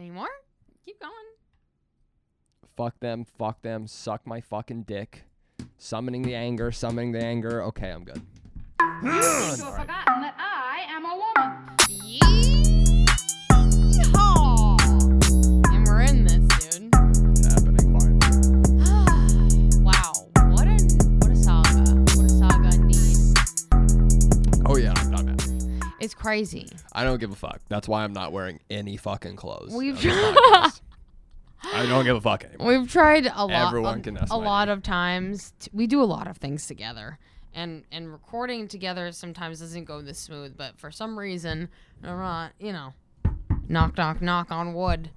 Anymore? Keep going. Fuck them, fuck them, suck my fucking dick. Summoning the anger, summoning the anger. Okay, I'm good. You seem crazy. I don't give a fuck. That's why I'm not wearing any fucking clothes. We've on. I don't give a fuck anymore. We've tried a lot Everyone a, can a lot me. of times. t- we do a lot of things together. And and recording together sometimes doesn't go this smooth, but for some reason, or not, you know, knock knock knock on wood.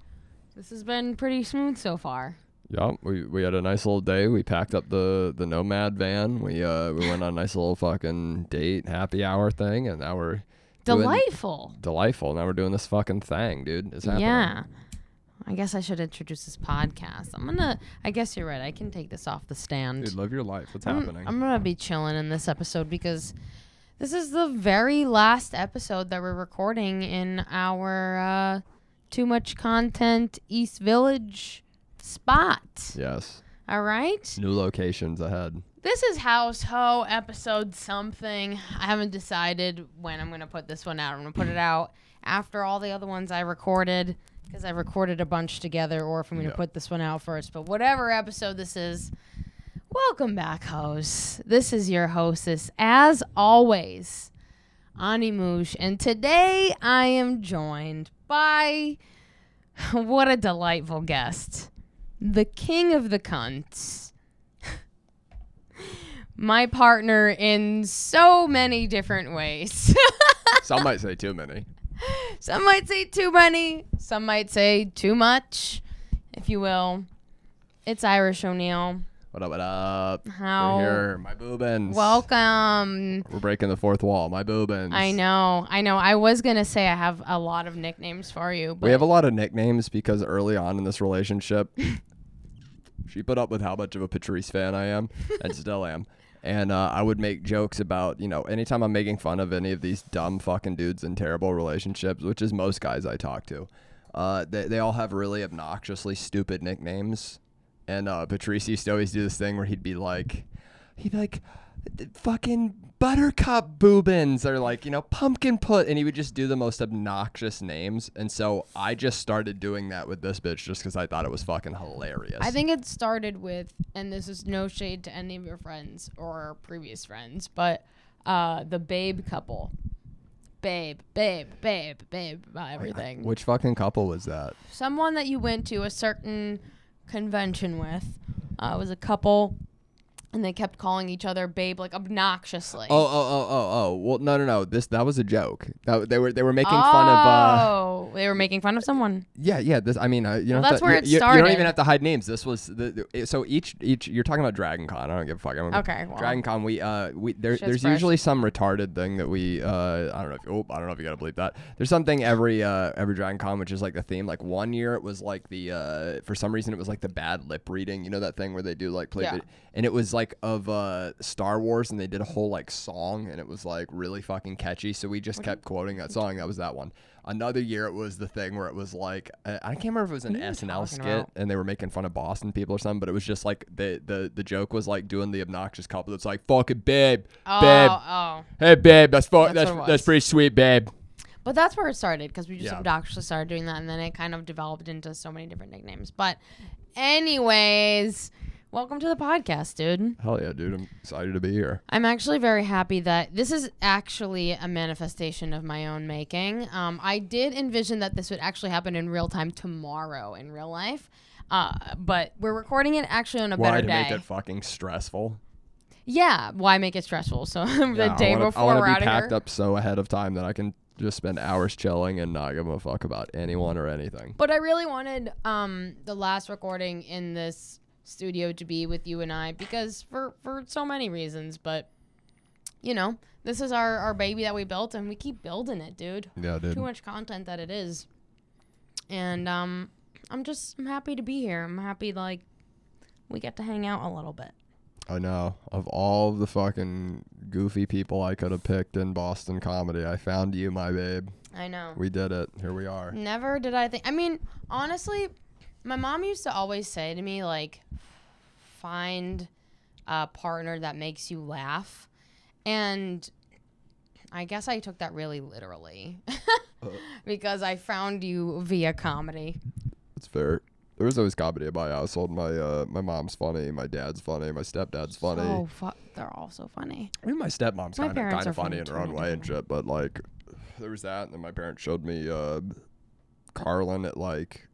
This has been pretty smooth so far. Yeah, we, we had a nice little day. We packed up the, the Nomad van. We uh we went on a nice little fucking date, happy hour thing, and now we're doing- Delightful. delightful. Now we're doing this fucking thing, dude. It's happening. Yeah. I guess I should introduce this podcast. I'm gonna. I guess you're right. I can take this off the stand. Dude, live your life. What's I'm, happening? I'm gonna be chilling in this episode because this is the very last episode that we're recording in our uh, too much content East Village spot. yes. All right. New locations ahead. This is House Ho episode something. I haven't decided when I'm gonna put this one out. I'm gonna put it mm. out after all the other ones I recorded because I recorded a bunch together, or if I'm gonna Yeah. put this one out first. But whatever episode this is, welcome back, hosts. This is your hostess, as always, Ani Moosh, and today I am joined by what a delightful guest, the king of the cunts my partner in so many different ways. Some might say too many. some might say too many, some might say too much, if you will. It's Irish O'Neill. What up? What up? How? We're here. My boobins. Welcome. We're breaking the fourth wall. My boobins. I know, I know. I was gonna say I have a lot of nicknames for you, but We have a lot of nicknames because early on in this relationship, she put up with how much of a Patrice fan I am and still am. And uh, I would make jokes about, you know, anytime I'm making fun of any of these dumb fucking dudes in terrible relationships, which is most guys I talk to, uh, they, they all have really obnoxiously stupid nicknames. And uh, Patrice used to always do this thing where he'd be like, he'd be like, fucking buttercup boobins or like you know pumpkin put and he would just do the most obnoxious names and so i just started doing that with this bitch just because i thought it was fucking hilarious I think it started with, and this is no shade to any of your friends or previous friends, but uh, the Babe couple. Babe, babe, babe, babe, about everything. which fucking couple was that someone that you went to a certain convention with uh, was a couple and they kept calling each other babe like obnoxiously. Oh oh oh oh oh. Well no no no. This that was a joke. That, they were they were making fun of uh Oh, they were making fun of someone. Yeah yeah this i mean uh, you know Well, that's where you, it you- you don't even have to hide names. This was the, the so each each you're talking about dragon con. I don't give a fuck. I don't Okay, well. dragon con we uh we there, there's fresh. usually some retarded thing that we uh i don't know if oh i don't know if you gotta believe that. There's something every uh every dragon con which is like the theme. Like one year it was like the uh for some reason it was like the bad lip reading. You know that thing where they do like play Yeah. vid- and it was like of uh star wars and they did a whole like song and it was like really fucking catchy so we just kept quoting that song. That was that one. Another year it was the thing where it was like uh, i can't remember if it was an What snl skit about? and they were making fun of boston people or something but it was just like the the the joke was like doing the obnoxious couple that's like fucking babe oh babe. oh. Hey babe that's fu- That's that's that's, pretty sweet babe. But that's where it started because we just Yeah. obnoxiously started doing that and then it kind of developed into so many different nicknames. But anyways welcome to the podcast dude hell yeah dude i'm excited to be here I'm actually very happy that this is actually a manifestation of my own making. Um, I did envision that this would actually happen in real time tomorrow in real life, uh, but we're recording it actually on a why better to day. make it fucking stressful yeah, why make it stressful? So the Yeah, day I wanna, before I we're be out of packed up so ahead of time that i can just spend hours chilling and not give a fuck about anyone or anything But I really wanted um, the last recording in this studio to be with you and I because for for so many reasons. But you know, this is our our baby that we built, and we keep building it, dude. yeah dude too much content that it is. And um I'm just I'm happy to be here. I'm happy like we get to hang out a little bit. I know. Of all the fucking goofy people I could have picked in Boston comedy, I found you, my babe. I know. We did it. Here we are. Never did I think. I mean, honestly, my mom used to always say to me, like, find a partner that makes you laugh. And I guess I took that really literally because I found you via comedy. It's fair. There was always comedy in my household. My uh, my mom's funny. My dad's funny. My stepdad's funny. Oh, fu- they're all so funny. I mean, my stepmom's kind of kind of funny funny in too, her own way and shit. But like, there was that, and then my parents showed me uh, Carlin at like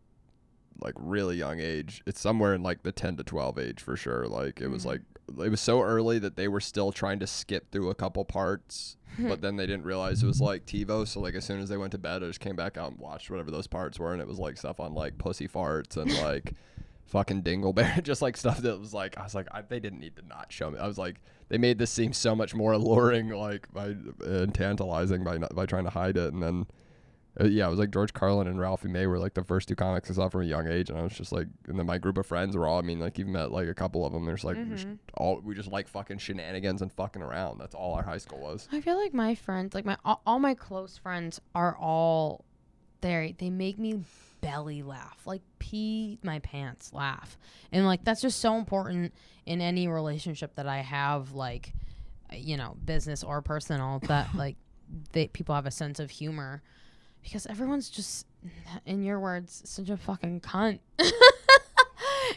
like really young age. It's somewhere in like the ten to twelve age for sure. Like it was Mhm. like it was so early that they were still trying to skip through a couple parts, but then they didn't realize it was like TiVo. So like as soon as they went to bed, I just came back out and watched whatever those parts were, and it was like stuff on like pussy farts and like. Fucking Dingleberry, just like stuff that was like I was like I, they didn't need to not show me. I was like they made this seem so much more alluring, like by and tantalizing by not, by trying to hide it. And then, uh, yeah, it was like George Carlin and Ralphie May were like the first two comics I saw from a young age, and I was just like, and then my group of friends were all. I mean, like you've met like a couple of them. There's like we just all we just like fucking shenanigans and fucking around. That's all our high school was. I feel like my friends, like my all, all my close friends, are all there. They make me belly laugh, like pee my pants laugh, and like that's just so important in any relationship that I have, like you know, business or personal. That like they people have a sense of humor because everyone's just, in your words, such a fucking cunt.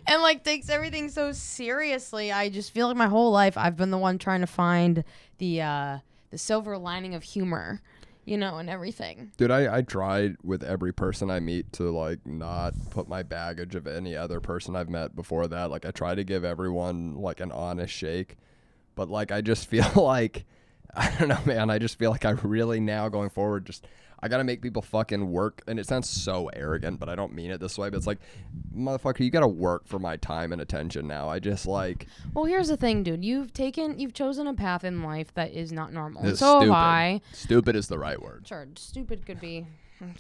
and like takes everything so seriously. I just feel like my whole life I've been the one trying to find the uh the silver lining of humor, you know, and everything. Dude, I, I tried with every person I meet to like not put my baggage of any other person I've met before that. Like I try to give everyone like an honest shake. But like I just feel like I don't know, man. I just feel like I really now going forward just I gotta make people fucking work and it sounds so arrogant, but I don't mean it this way, but it's like motherfucker, you gotta work for my time and attention now. I just like Well, here's the thing, dude. You've taken you've chosen a path in life that is not normal. So stupid. have I. Stupid is the right word. Sure, stupid could be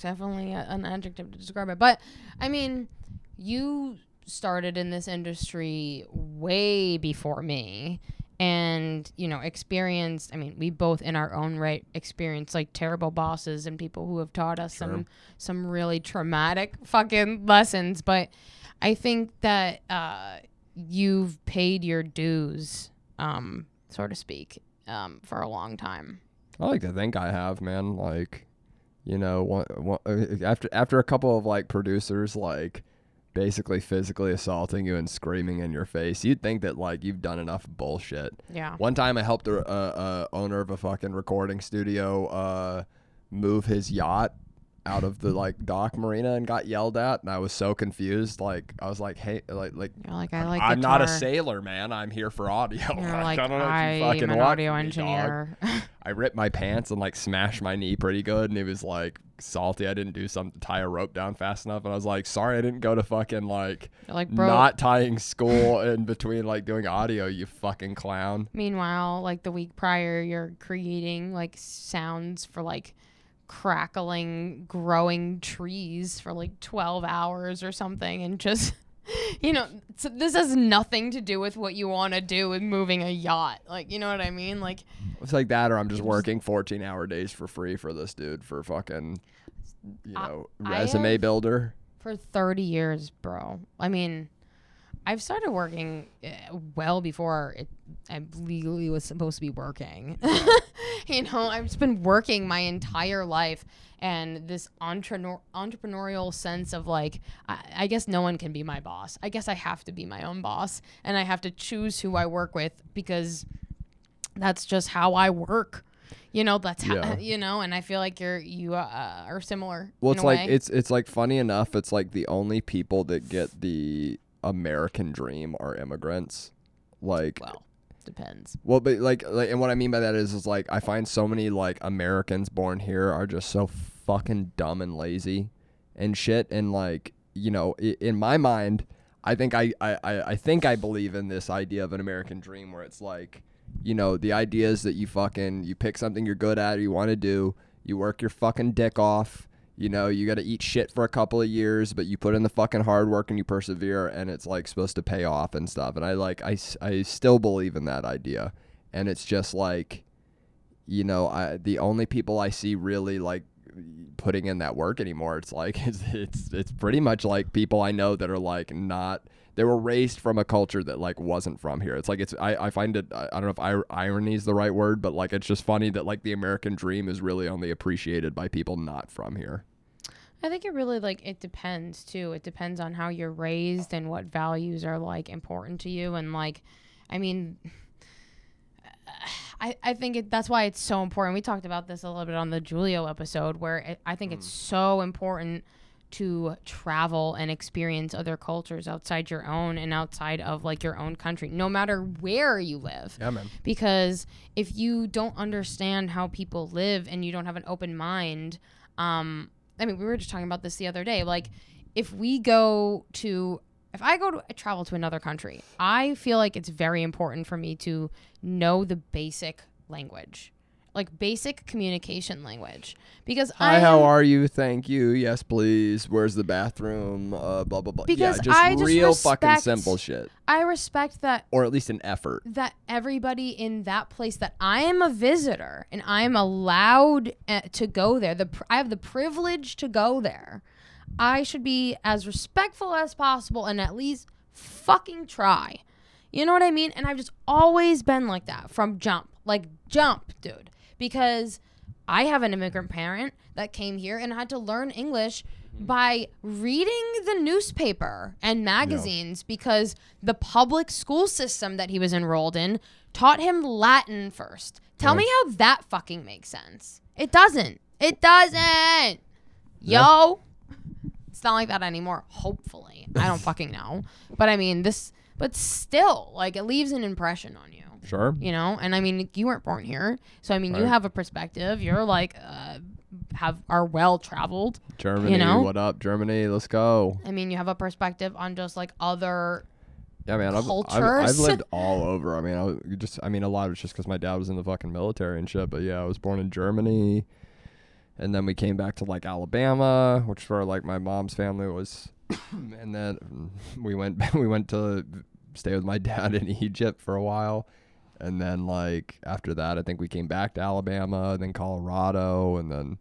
definitely a, an adjective to describe it. But I mean, you started in this industry way before me and you know experienced i mean we both in our own right experienced like terrible bosses and people who have taught us Sure. some some really traumatic fucking lessons but i think that uh you've paid your dues um so to speak um for a long time I like to think I have, man. Like, you know, one, one, uh, after after a couple of like producers like basically physically assaulting you and screaming in your face, you'd think that like you've done enough bullshit. yeah One time, I helped a, a, a owner of a fucking recording studio uh, move his yacht out of the like dock marina and got yelled at, and I was so confused. Like, I was like, hey, like, like. You're like I like I'm not a sailor, man. I'm here for audio. You're like I don't know what you I'm fucking an audio from me, engineer. I ripped my pants and like smashed my knee pretty good, and he was like salty. I didn't do something tie a rope down fast enough, and I was like, sorry, I didn't go to fucking like You're like bro. not tying school in between like doing audio. You fucking clown. Meanwhile, like the week prior, you're creating like sounds for like crackling, growing trees for like 12 hours or something, and just. You know, so this has nothing to do with what you want to do with moving a yacht. Like, you know what I mean? Like, It's like that, or I'm just working 14 hour days for free for this dude for fucking, you know, I resume have- builder. for 30 years, bro. I mean, I've started working uh, well before it, I legally was supposed to be working. you know, I've just been working my entire life, and this entrepreneur entrepreneurial sense of like, I, I guess no one can be my boss. I guess I have to be my own boss, and I have to choose who I work with because that's just how I work. You know, that's how you know, and I feel like you're you uh, are similar. Well, it's like way. it's it's like funny enough. It's like the only people that get the American dream are immigrants. Like, well, depends. Well, but like, like, and what I mean by that is, is like, I find so many like Americans born here are just so fucking dumb and lazy, and shit. And like, you know, i- in my mind, I think I, I I think I believe in this idea of an American dream where it's like, you know, the idea is that you fucking you pick something you're good at or you want to do, you work your fucking dick off. You know, you got to eat shit for a couple of years, but you put in the fucking hard work and you persevere, and it's like supposed to pay off and stuff. And I like, I I still believe in that idea. And it's just like, you know, I the only people I see really like putting in that work anymore. It's like it's it's it's pretty much like people I know that are like not they were raised from a culture that like wasn't from here. It's like it's I, I find it I, I don't know if ir- irony is the right word, but like it's just funny that like the American dream is really only appreciated by people not from here. I think it really like it depends too. It depends on how you're raised and what values are like important to you and like I mean I, I think it, that's why it's so important. We talked about this a little bit on the Julio episode where it, I think it's mm. so important to travel and experience other cultures outside your own and outside of like your own country, no matter where you live Yeah, man. because if you don't understand how people live and you don't have an open mind um i mean we were just talking about this the other day like if we go to if i go to I travel to another country i feel like it's very important for me to know the basic language like basic communication language because Hi, I how are you? Thank you. Yes, please. Where's the bathroom? Uh, blah blah blah. Because yeah, just I just real fucking simple shit, I respect that or at least an effort. that everybody in that place that I am a visitor and I am allowed uh, to go there. The pr- I have the privilege to go there. I should be as respectful as possible and at least fucking try. You know what I mean? And I've just always been like that from jump. Like jump, dude. Because I have an immigrant parent that came here and had to learn English mm-hmm. by reading the newspaper and magazines because the public school system that he was enrolled in taught him Latin first. Tell me how that fucking makes sense. It doesn't. It doesn't. Yo. It's not like that anymore, hopefully. I don't fucking know. But I mean, this, but still, like, it leaves an impression on you Sure. you know and i mean you weren't born here so i mean you have a perspective you're like uh, have are well traveled Germany, know? what up, Germany? Let's go. i mean you have a perspective on just like other Yeah, man. I've, I've, I've lived all over. I mean, I was just, I mean, a lot of it's just because my dad was in the fucking military and shit. But yeah, I was born in Germany, and then we came back to like Alabama, which is where like my mom's family was, and then we went, we went to stay with my dad in Egypt for a while, and then like after that, I think we came back to Alabama, then Colorado, and then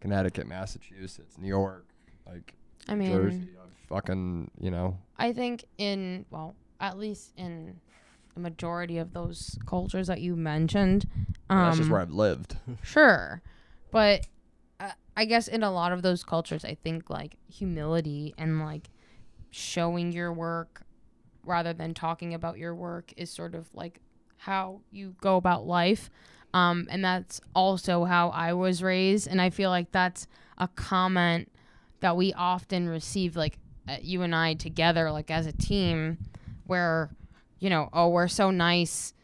Connecticut, Massachusetts, New York, like i mean Jersey. I've fucking, you know, i think in well at least in the majority of those cultures that you mentioned um that's just where I've lived. Sure. But uh, I guess in a lot of those cultures, I think like humility and like showing your work rather than talking about your work is sort of like how you go about life. Um, and that's also how I was raised. And I feel like that's a comment that we often receive, like uh, you and I together, like as a team, where, you know, oh, we're so nice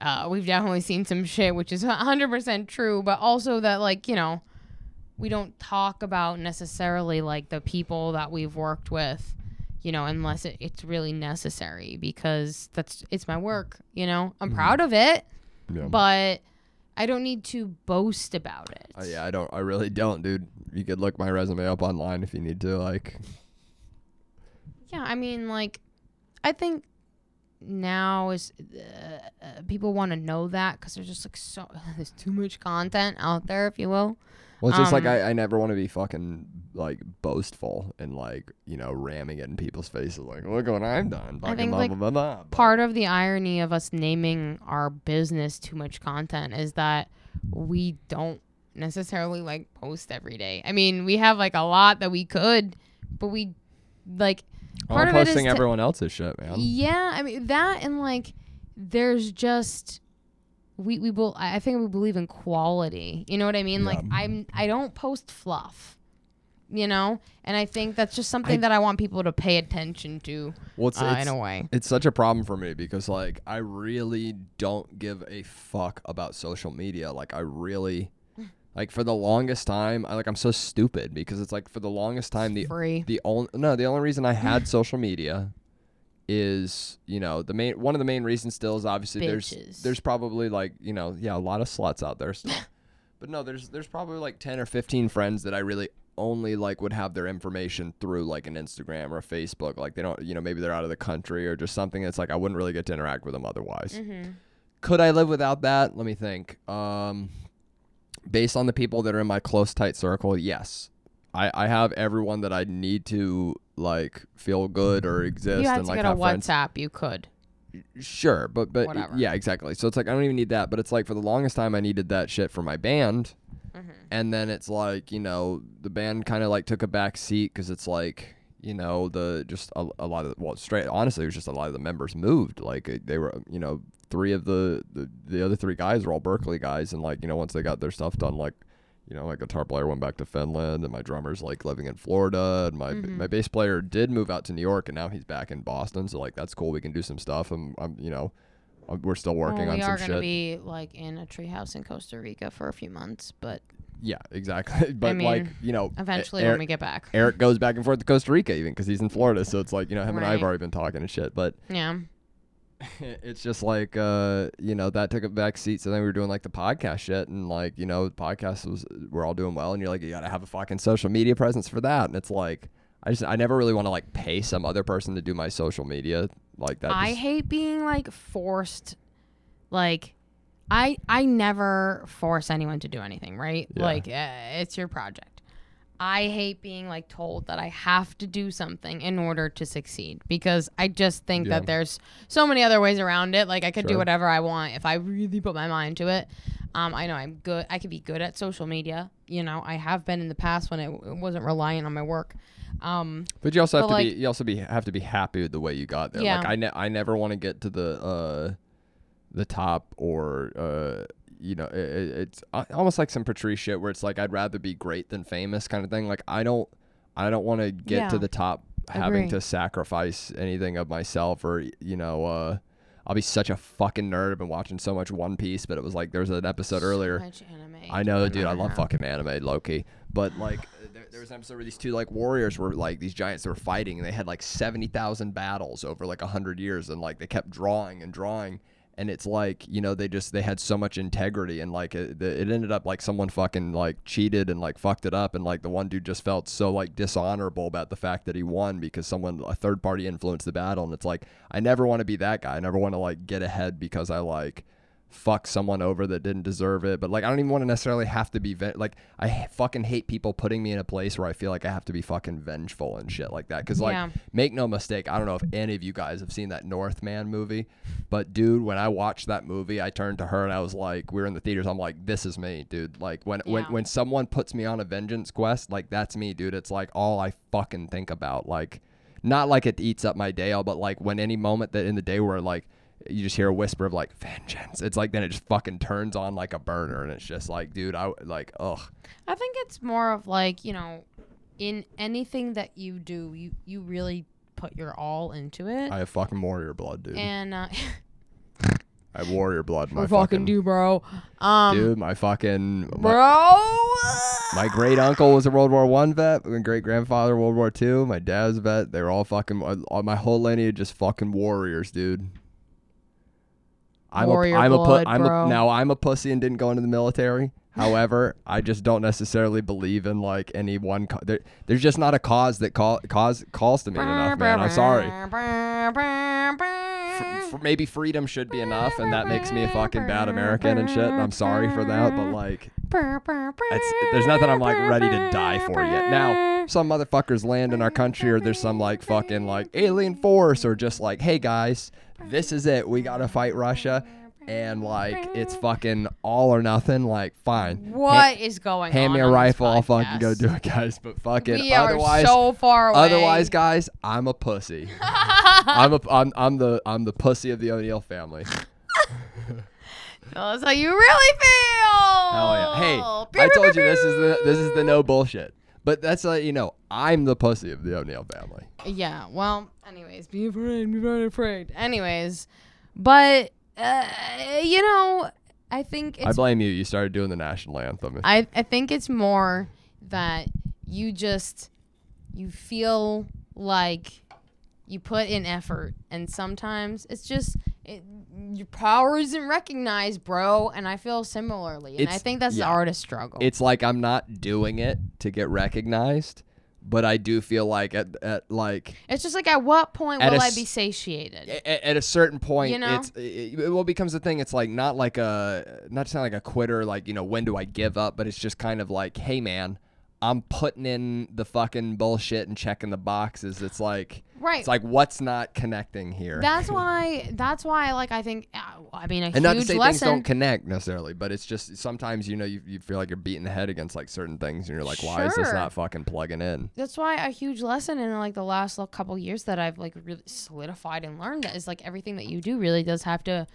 uh, we've definitely seen some shit, which is 100% true, but also that, like, you know, we don't talk about necessarily like the people that we've worked with, you know, unless it, it's really necessary because that's it's my work, you know. I'm proud of it, Yeah. but I don't need to boast about it. Uh, yeah, I don't. I really don't, dude. You could look my resume up online if you need to. Like, Yeah, I mean, like, I think now is uh, uh, people want to know that because there's just like so there's too much content out there, if you will. Well, it's just like Um, I, I never want to be fucking like boastful and like you know ramming it in people's faces. Like, look what I've done. I think, blah, like, blah, blah, part of the irony of us naming our business too much content is that we don't necessarily like post every day. I mean, we have like a lot that we could, but we like part I'm of posting to- everyone else's shit, man. yeah, I mean that and like there's just we we will I think we believe in quality. You know what I mean? Like I'm I don't post fluff. You know? And I think that's just something I- that I want people to pay attention to Well, it's, uh, it's, in a way. it's such a problem for me because like I really don't give a fuck about social media. Like I really like for the longest time, I like I'm so stupid because it's like for the longest time the Free. the only no the only reason I had social media is you know the main one of the main reasons still is obviously Bitches. there's there's probably like you know yeah a lot of sluts out there still but no there's there's probably like 10 or 15 friends that I really only like would have their information through like an Instagram or a Facebook like they don't you know maybe they're out of the country or just something that's like I wouldn't really get to interact with them otherwise Mm-hmm. could I live without that? Let me think. Um, based on the people that are in my close tight circle, yes. I, I have everyone that I need to like feel good or exist you had and to like get a friends. WhatsApp. You could. Sure, but but Whatever. yeah, exactly. So it's like I don't even need that, but it's like for the longest time I needed that shit for my band. Mm-hmm. And then it's like, you know, the band kind of like took a back seat cuz it's like, you know, the just a, a lot of well, straight honestly, it was just a lot of the members moved. Like uh, they were, you know, three of the the, the other three guys were all Berklee guys and like, you know, once they got their stuff done like you know, my guitar player went back to Finland, and my drummer's like living in Florida, and my Mm-hmm. my bass player did move out to New York, and now he's back in Boston. So like that's cool. We can do some stuff, and I'm you know, I'm, we're still working well, on we some are gonna be like in a treehouse in Costa Rica for a few months, but yeah, exactly. but like mean, you know, eventually Eric, when we get back. Eric goes back and forth to Costa Rica even because he's in Florida. So it's like you know him and I have already been talking and shit, but. Yeah. it's just like uh you know that took a back seat so then we were doing like the podcast shit and like you know the podcast was we're all doing well and you're like you gotta have a fucking social media presence for that and it's like i just i never really want to like pay some other person to do my social media like that I just- hate being like forced like I I never force anyone to do anything, right? Yeah. Like uh, it's your project. I hate being like told that I have to do something in order to succeed because I just think Yeah. that there's so many other ways around it. Like I could do whatever I want if I really put my mind to it. Um, I know I'm good. I could be good at social media. You know, I have been in the past when it, wasn't relying on my work. Um, but you also have but, to like- be you also be have to be happy with the way you got there Yeah. like i ne- i never want to get to the uh the top or uh you know, it, it- it's uh, almost like some Patrice shit where it's like I'd rather be great than famous kind of thing. Like I don't, I don't want to get to the top having Agree. to sacrifice anything of myself or you know, uh, I'll be such a fucking nerd. I've been watching so much One Piece, but it was like there was an episode earlier. much anime. I know, dude. I love fucking anime, Loki. But like, there, there was an episode where these two like warriors were like these giants that were fighting, and they had like seventy thousand battles over like hundred years, and like they kept drawing and drawing, and it's like you know they just they had so much integrity, and like it, it ended up like someone fucking like cheated and like fucked it up, and like the one dude just felt so like dishonorable about the fact that he won because someone a third party influenced the battle, and it's like I never want to be that guy. I never want to like get ahead because I like fuck someone over that didn't deserve it. But like, I don't even want to necessarily have to be ve- like, I fucking hate people putting me in a place where I feel like I have to be fucking vengeful and shit like that. Cause like, Yeah. make no mistake, I don't know if any of you guys have seen that Northman movie, but dude, when I watched that movie, I turned to her and I was like, we were in the theaters. I'm like, this is me, dude. Like when when Yeah. when someone puts me on a vengeance quest, like that's me, dude. It's like all I fucking think about, like. Not like it eats up my day, but like when any moment that in the day where like you just hear a whisper of like vengeance. It's like then it just fucking turns on like a burner, and it's just like, dude, I like, ugh. I think it's more of like you know, in anything that you do, you you really put your all into it, I have fucking warrior blood, dude. and uh, I have warrior blood. My we fucking do, bro. Um, dude. My fucking bro. my great uncle was a World War One vet. My great grandfather World War Two. My dad's vet. They were all fucking. all- My whole lineage just fucking warriors, dude. I'm Warrior a, I'm a, blood, pu- I'm bro. a now I'm a pussy and didn't go into the military. However, I just don't necessarily believe in like any one. Co- there, there's just not a cause that call cause calls to me enough, man. I'm sorry. F- maybe freedom should be enough, and that makes me a fucking bad American and shit. And I'm sorry for that, but like, there's nothing I'm like ready to die for yet. Now, some motherfuckers land in our country, or there's some like fucking like alien force, or just like, hey guys, this is it. We gotta fight Russia, and like it's fucking all or nothing. Like, fine. What is going Hand on? Hand me a rifle, I'll fucking go do it, guys. But fucking We are otherwise, so far away. otherwise, guys, I'm a pussy. I'm a I'm, I'm the I'm the pussy of the O'Neill family. Tell us how you really feel. Hell yeah. Hey, Pew, I told pew, you this is the this is the no bullshit. But that's like you know, I'm the pussy of the O'Neill family. Yeah. Well. Anyways, be afraid. Be very afraid. Anyways, but uh, you know, I think I blame you. You started doing the national anthem. I I think it's more that you just you feel like you put in effort, and sometimes it's just. It, your power isn't recognized, bro, and I feel similarly, and I think that's yeah. the artist struggle. it's like I'm not doing it to get recognized, but I do feel like at, at like It's just like at what point At will a I be satiated? at, at a certain point You know? it's it, it well becomes a thing it's like not like a not to sound like a quitter like you know when do i give up but it's just kind of like hey man i'm putting in the fucking bullshit and checking the boxes it's like Right. it's like what's not connecting here That's why. That's why. Like I think. uh, I mean, a and not to huge say things lesson. don't connect necessarily but it's just sometimes you know you, you feel like you're beating the head against like certain things and you're like why is this not fucking plugging in that's why a huge lesson in like the last like, couple years that I've like really solidified and learned that is like everything that you do really does have to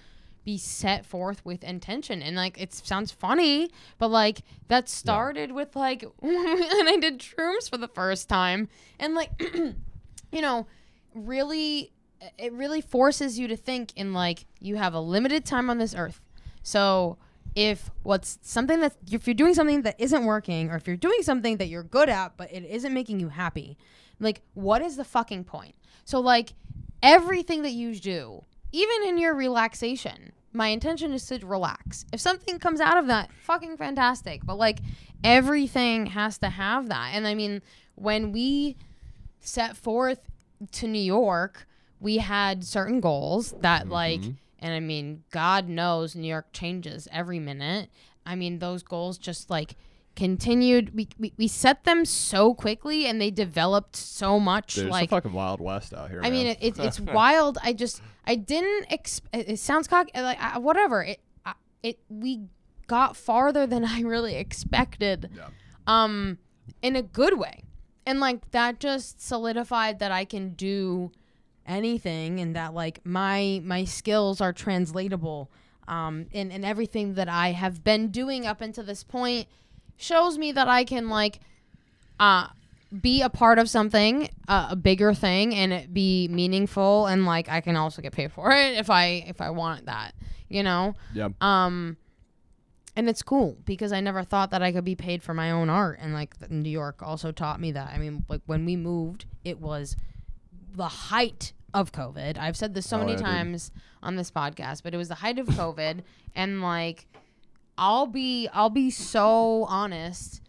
be set forth with intention and like it sounds funny but like that started with like when I did shrooms for the first time and like you know really it really forces you to think in like you have a limited time on this earth. So if what's something that if you're doing something that isn't working or if you're doing something that you're good at but it isn't making you happy like what is the fucking point? So like everything that you do even in your relaxation my intention is to relax. If something comes out of that fucking fantastic. But like everything has to have that. And i mean when we set forth to New York, we had certain goals that mm-hmm. like and I mean, God knows New York changes every minute. I mean, those goals just like continued we, we, we set them so quickly and they developed so much like it's the fucking wild west out here I mean, man. it, it's it's wild. I just I didn't. Exp- it it sounds cocky. Uh, like I, whatever. It I, it we got farther than I really expected. Yeah. Um, in a good way, and like that just solidified that I can do anything, and that like my my skills are translatable. Um, and and everything that I have been doing up until this point shows me that I can like uh be a part of something uh, a bigger thing and it be meaningful and like I can also get paid for it if I if I want that you know yeah um and it's cool because I never thought that I could be paid for my own art and like New York also taught me that I mean like when we moved it was the height of COVID I've said this so Oh, many yeah, dude. times on this podcast but it was the height of COVID and like I'll be I'll be so honest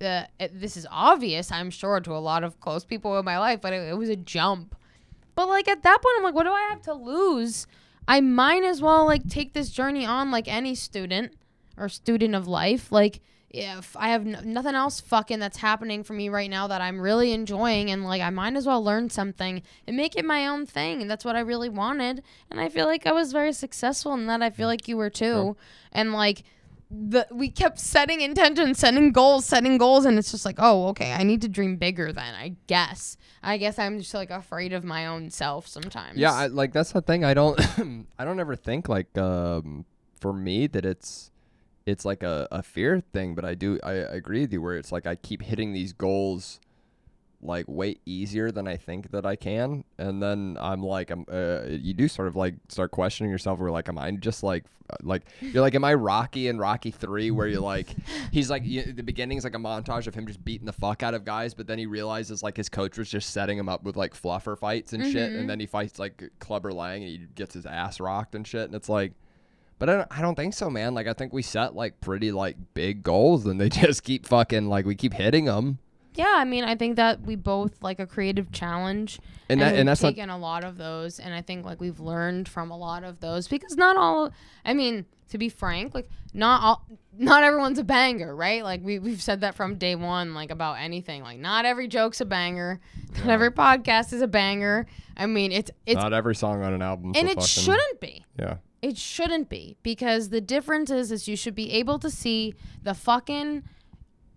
uh, it, this is obvious, I'm sure, to a lot of close people in my life, but it, it was a jump. But like at that point, I'm like, what do I have to lose? I might as well like take this journey on like any student or student of life. Like if I have n- nothing else fucking that's happening for me right now that I'm really enjoying, and like I might as well learn something and make it my own thing. And that's what I really wanted. And I feel like I was very successful in that. I feel like you were too. And like the we kept setting intentions, setting goals, setting goals, and it's just like, oh, okay, I need to dream bigger. Then I guess. I guess I'm just like afraid of my own self sometimes. Yeah, I, like that's the thing. I don't, I don't ever think like um, for me that it's, it's like a, a fear thing. But I do, I, I agree with you where it's like I keep hitting these goals, like way easier than I think that I can, and then I'm like, I'm, uh, you do sort of like start questioning yourself. Where like, am I just like, uh, like you're like, am I Rocky in Rocky Three, where you're like, he's like, you, the beginning's like a montage of him just beating the fuck out of guys, but then he realizes like his coach was just setting him up with like fluffer fights and shit, and then he fights like Clubber Lang and he gets his ass rocked and shit, and it's like. But I don't, I don't think so, man. Like I think we set like pretty like big goals, and they just keep fucking like we keep hitting them. Yeah, I mean, I think that we both like a creative challenge, And and, that- we've and that's not- taken a lot of those, and I think like we've learned from a lot of those because not all. I mean, to be frank, like not all, not everyone's a banger, right? Like we we've said that from day one, like about anything. Like not every joke's a banger, not every podcast is a banger. I mean, it's it's Not every song on an album. and it shouldn't be. Yeah. It shouldn't be because the difference is is you should be able to see the fucking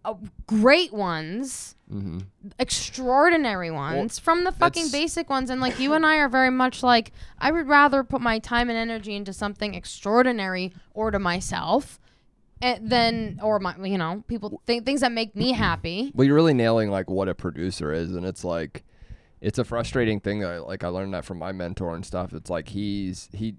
uh, great ones, Mm-hmm. extraordinary ones from the fucking basic ones. And like you and I are very much like I would rather put my time and energy into something extraordinary or to myself, and then or my you know people think things that make me happy. Well, you're really nailing like what a producer is, and it's like, it's a frustrating thing. That I, like I learned that from my mentor and stuff. It's like he's he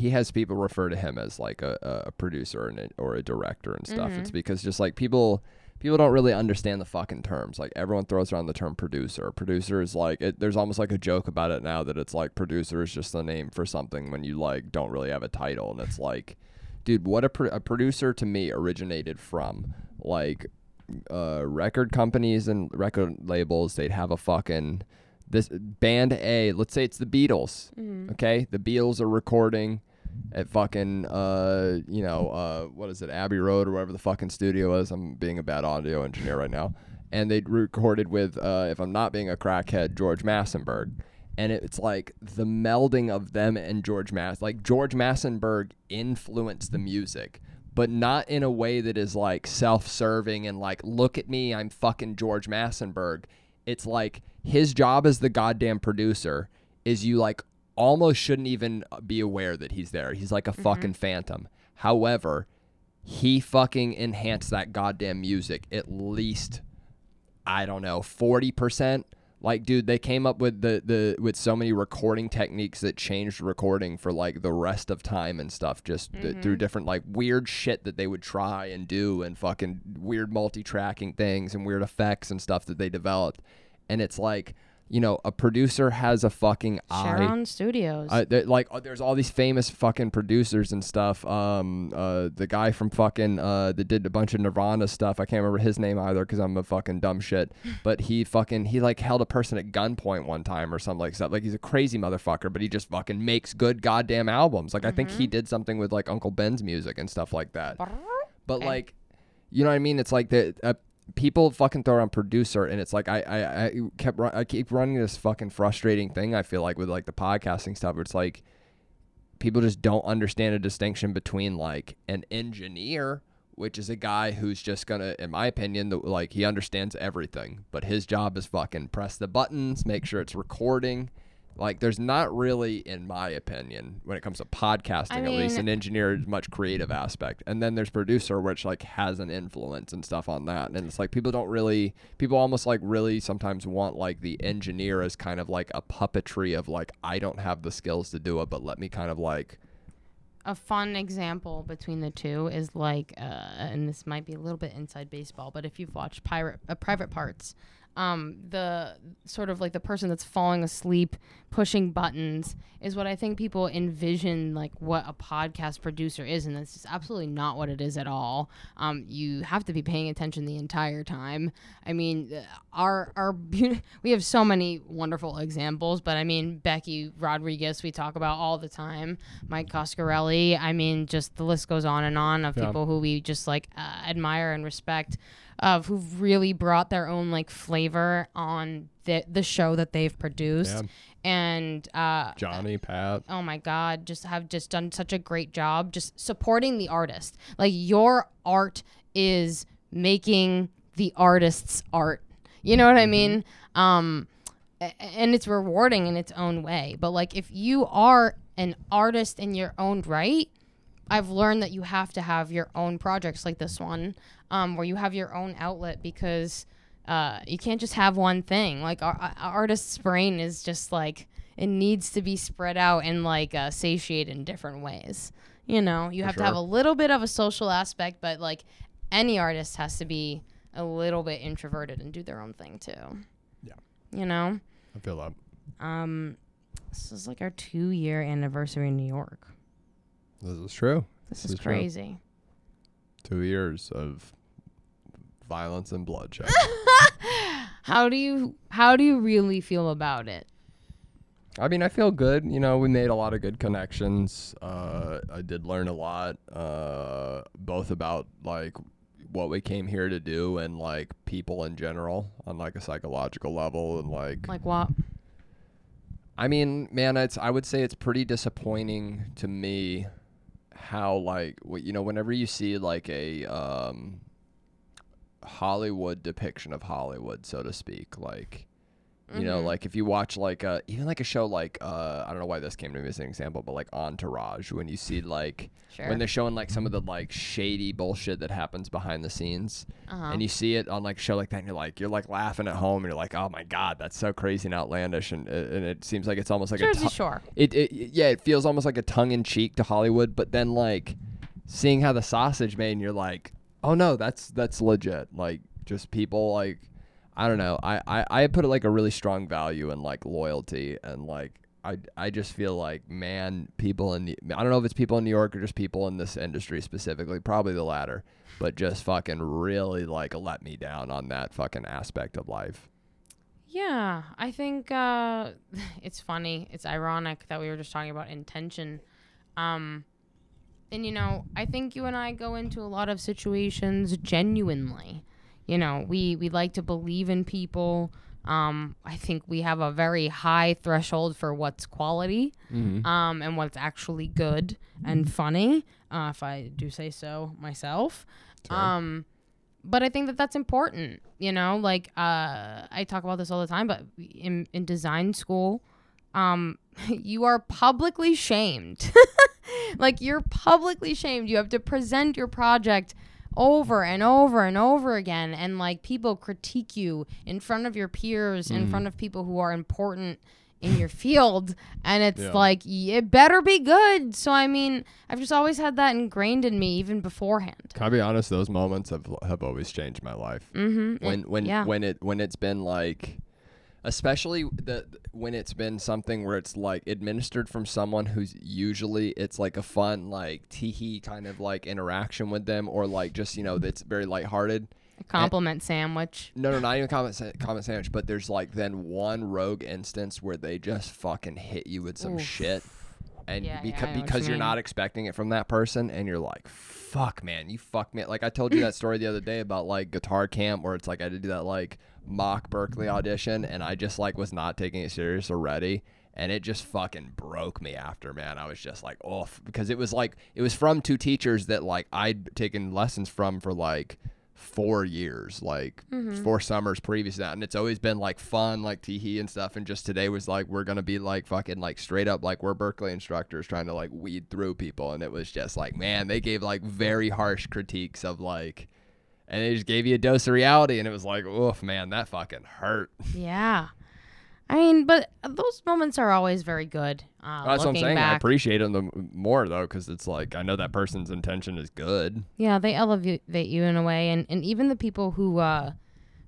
he has people refer to him as like a, a producer and a, or a director and stuff. It's because just like people people don't really understand the fucking terms. Like everyone throws around the term producer. Producer is like it, there's almost like a joke about it now that it's like producer is just the name for something when you like don't really have a title, and it's like, dude, what a, pro- a producer to me originated from like uh, record companies and record labels, they'd have a fucking this band A. Let's say it's the Beatles. Okay, the Beatles are recording at fucking uh you know uh what is it Abbey Road or whatever the fucking studio is. I'm being a bad audio engineer right now, and they recorded with uh if I'm not being a crackhead George Massenburg. And it's like the melding of them and George Mass, like George Massenburg influenced the music, but not in a way that is like self-serving and like, look at me, I'm fucking George Massenburg. It's like his job as the goddamn producer is you like almost shouldn't even be aware that he's there. He's like a mm-hmm. fucking phantom. However, he fucking enhanced that goddamn music at least I don't know, 40%. Like dude, they came up with the the with so many recording techniques that changed recording for like the rest of time and stuff just th- through mm-hmm. different like weird shit that they would try and do and fucking weird multi-tracking things and weird effects and stuff that they developed. And it's like, you know, a producer has a fucking eye. Sharon Studios. Uh, like uh, there's all these famous fucking producers and stuff. Um, uh, the guy from fucking uh that did a bunch of Nirvana stuff. I can't remember his name either because I'm a fucking dumb shit. But he fucking he like held a person at gunpoint one time or something like that. Like he's a crazy motherfucker, but he just fucking makes good goddamn albums. Like I think he did something with like Uncle Ben's music and stuff like that. But Okay. like, you know what I mean? It's like the uh, people fucking throw around producer, and it's like I I, I kept I keep running this fucking frustrating thing. I feel like with like the podcasting stuff, where it's like people just don't understand a distinction between like an engineer. Which is a guy who's just gonna, in my opinion, the, like he understands everything, but his job is fucking press the buttons, make sure it's recording. Like, there's not really, in my opinion, when it comes to podcasting, I at least, an engineer much creative aspect, and then there's producer, which like has an influence and stuff on that, and it's like people don't really, people almost like really sometimes want like the engineer as kind of like a puppetry of like I don't have the skills to do it, but let me kind of like a fun example between the two is like, uh, and this might be a little bit inside baseball, but if you've watched Pirate uh, Private Parts, um, the sort of like the person that's falling asleep pushing buttons is what I think people envision like what a podcast producer is, and that's just absolutely not what it is at all. Um, you have to be paying attention the entire time. I mean, uh, our our we have so many wonderful examples, but I mean Becky Rodriguez we talk about all the time, Mike Coscarelli. I mean, just the list goes on and on of Yeah. people who we just like uh, admire and respect of who've really brought their own like flavor on the the show that they've produced. Yeah. and uh Johnny Pat. oh my god just have just done such a great job just supporting the artist. Like your art is making the artist's art. You know what i mean? Um and it's rewarding in its own way. But like if you are an artist in your own right I've learned that you have to have your own projects like this one, um, where you have your own outlet because uh, you can't just have one thing. Like our, our artist's brain is just like it needs to be spread out and like uh, satiated in different ways. You know, you have to have a little bit of a social aspect, but like any artist has to be a little bit introverted and do their own thing too. Yeah. You know, I feel that. um, this is like our two year anniversary in New York. This is true. This, This is is true. crazy. Two years of violence and bloodshed. How do you how do you really feel about it? I mean, I feel good. You know, we made a lot of good connections. Uh, I did learn a lot, uh, both about like what we came here to do and like people in general on like a psychological level and like Like what? I mean, man, it's I would say it's pretty disappointing to me how like you know whenever you see like a um Hollywood depiction of Hollywood, so to speak, like you know, Mhm. like if you watch like uh even like a show like uh I don't know why this came to me as an example, but like Entourage, when you see like Sure. when they're showing like some of the like shady bullshit that happens behind the scenes, uh-huh. and you see it on like a show like that, and you're like you're like laughing at home, and you're like, oh my god, that's so crazy and outlandish, and and it seems like it's almost like a Jersey tu- Shore. it, it yeah, it feels almost like a tongue in cheek to Hollywood, but then like seeing how the sausage made, and you're like, oh no, that's that's legit. Like just people like I don't know. I I I put like a really strong value in like loyalty and like I, I just feel like man people in the, I don't know if it's people in New York or just people in this industry specifically probably the latter but just fucking really like let me down on that fucking aspect of life Yeah, I think uh, it's funny. It's ironic that we were just talking about intention. Um, and, you know, I think you and I go into a lot of situations genuinely. You know, we, we like to believe in people. Um, I think we have a very high threshold for what's quality um, and what's actually good and funny, uh, if I do say so myself. Um, but I think that that's important. You know, like uh, I talk about this all the time, but in in design school, um, you are publicly shamed. like you're publicly shamed. You have to present your project over and over and over again, and like people critique you in front of your peers, in front of people who are important in your field and it's Yeah. like it better be good so i mean i've just always had that ingrained in me even beforehand Can I be honest? Those moments have have always changed my life. mm-hmm When when yeah. when it when it's been like, especially the when it's been something where it's like administered from someone who's usually it's like a fun like teehee kind of like interaction with them or like just you know that's very lighthearted. a compliment sandwich. No, no, not even comment sa- comment sandwich, but there's like then one rogue instance where they just fucking hit you with some shit, and Yeah, yeah, because I know what you because you're not expecting it from that person, and you're like, fuck, man, you fuck me. Like I told you that story the other day about like guitar camp where it's like I had to do that like mock Berklee audition, and I just like was not taking it serious already. And it just fucking broke me after, man. I was just like, oh, because it was like, it was from two teachers that like I'd taken lessons from for like four years, like mm-hmm. four summers previous to that. And it's always been like fun, like teehee and stuff. And just today was like, we're going to be like fucking like straight up, like we're Berklee instructors trying to like weed through people. And it was just like, man, they gave like very harsh critiques of like, and they just gave you a dose of reality. And it was like, oof, man, that fucking hurt. yeah i mean but those moments are always very good uh, That's what I'm saying. I appreciate them the more though, because it's like, I know that person's intention is good. yeah they elevate you in a way and, and even the people who uh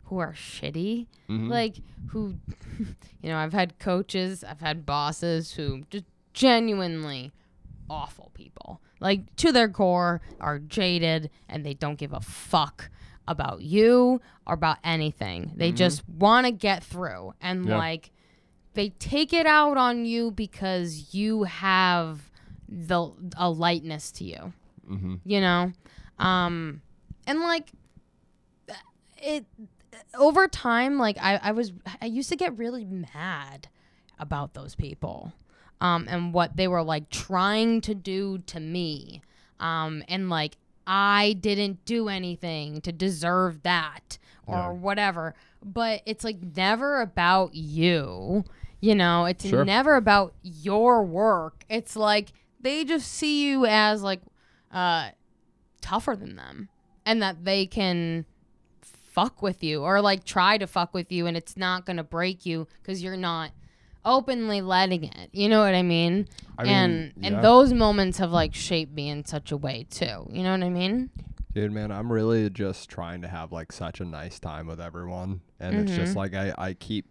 who are shitty Mhm. like who you know i've had coaches i've had bosses who just genuinely awful people like to their core are jaded and they don't give a fuck about you or about anything. They just want to get through. And Yeah. like they take it out on you because you have the a lightness to you. Mm-hmm. you know? Um and like it over time like I, I was i used to get really mad about those people um and what they were like trying to do to me. Um and like i didn't do anything to deserve that or Yeah. whatever but it's like never about you you know it's Sure. never about your work it's like they just see you as like uh tougher than them and that they can fuck with you or like try to fuck with you and it's not going to break you cuz you're not openly letting it. You know what I mean? I mean, and yeah. and those moments have like shaped me in such a way too. You know what I mean? Dude, man, I'm really just trying to have like such a nice time with everyone. And it's just Mhm. like I, I keep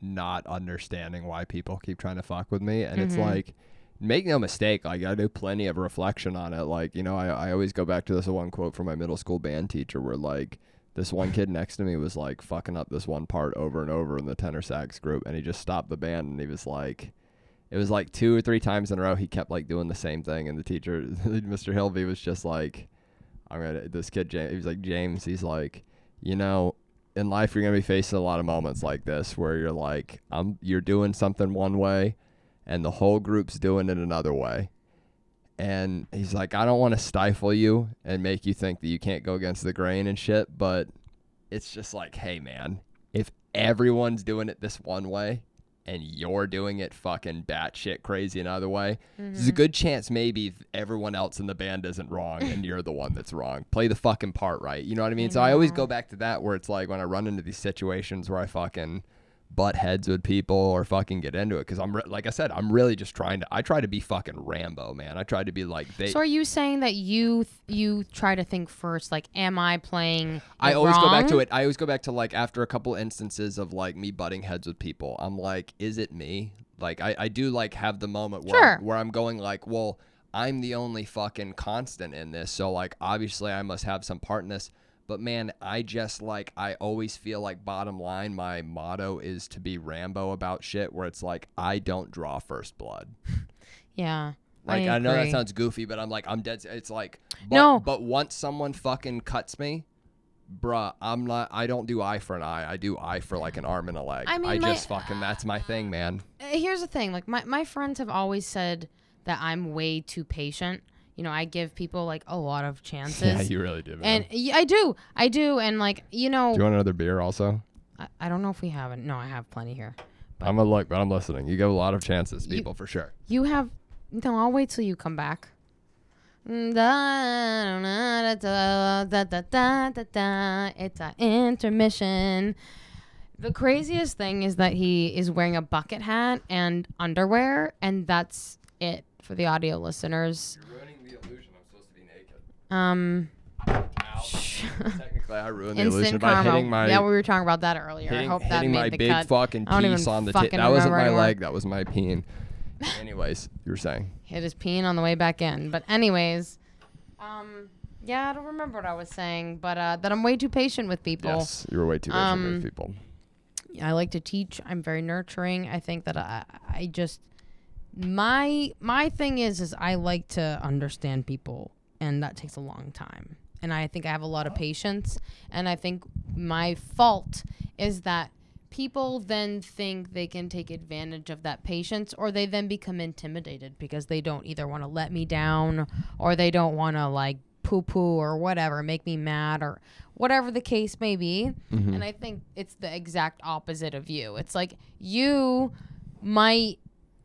not understanding why people keep trying to fuck with me. And it's Mhm. like, make no mistake, like I do plenty of reflection on it. Like, you know, I, I always go back to this one quote from my middle school band teacher where like this one kid next to me was like fucking up this one part over and over in the tenor sax group and he just stopped the band and he was like it was like two or three times in a row he kept like doing the same thing and the teacher Mr. Hilvey was just like I'm gonna this kid James he was like James he's like you know in life you're gonna be facing a lot of moments like this where you're like I'm you're doing something one way and the whole group's doing it another way and he's like I don't want to stifle you and make you think that you can't go against the grain and shit but it's just like hey man if everyone's doing it this one way and you're doing it fucking batshit crazy another way, there's a mm-hmm. good chance maybe everyone else in the band isn't wrong and you're the one that's wrong. Play the fucking part right. You know what I mean? I so I always go back to that where it's like when I run into these situations where I fucking butt heads with people or fucking get into it because I'm re- like I said, I'm really just trying to. I try to be fucking Rambo, man. I try to be like they. So are you saying that you th- you try to think first like am I playing I always go back to it. I always go back to like after a couple instances of like me butting heads with people. I'm like, is it me? Like I, I do like have the moment where Sure. I'm, where I'm going like, well, I'm the only fucking constant in this, so like obviously I must have some part in this. But man, I just like I always feel like bottom line, my motto is to be Rambo about shit. Where it's like I don't draw first blood. Yeah. Like I, know that sounds goofy, but I'm like I'm dead. It's like but, No. But once someone fucking cuts me, bruh, I'm not. I don't do eye for an eye. I do eye for like an arm and a leg. I mean, my- just fucking that's my thing, man. Uh, here's the thing like my, my friends have always said that i'm way too patient you know, I give people like a lot of chances. Yeah, you really do. Man. And yeah, I do, I do, and like you know. Do you want another beer also? I, I don't know if we have it. No, I have plenty here. But I'm a look, but I'm listening. You give a lot of chances, people, you, for sure. You have. No, I'll wait till you come back. It's an intermission. The craziest thing is that he is wearing a bucket hat and underwear, and that's it for the audio listeners. Um, Technically, I ruined the illusion instant by hitting my yeah, we were talking about that earlier. hitting, I hope that hitting made my the big cut. fucking I don't even piece on the tip. fucking That wasn't remember my anymore. leg. That was my peen. Anyways, you were saying. Hit his peen on the way back in. But anyways, um, yeah, I don't remember what I was saying, but uh, that I'm way too patient with people. Yes, you were way too patient Um, with people. I like to teach. I'm very nurturing. I think that I, I just my my thing is is I like to understand people, and that takes a long time. And I think I have a lot of patience. And I think my fault is that people then think they can take advantage of that patience, or they then become intimidated because they don't either want to let me down, or they don't want to like poo poo or whatever, make me mad or whatever the case may be. Mm-hmm. And I think it's the exact opposite of you. It's like you might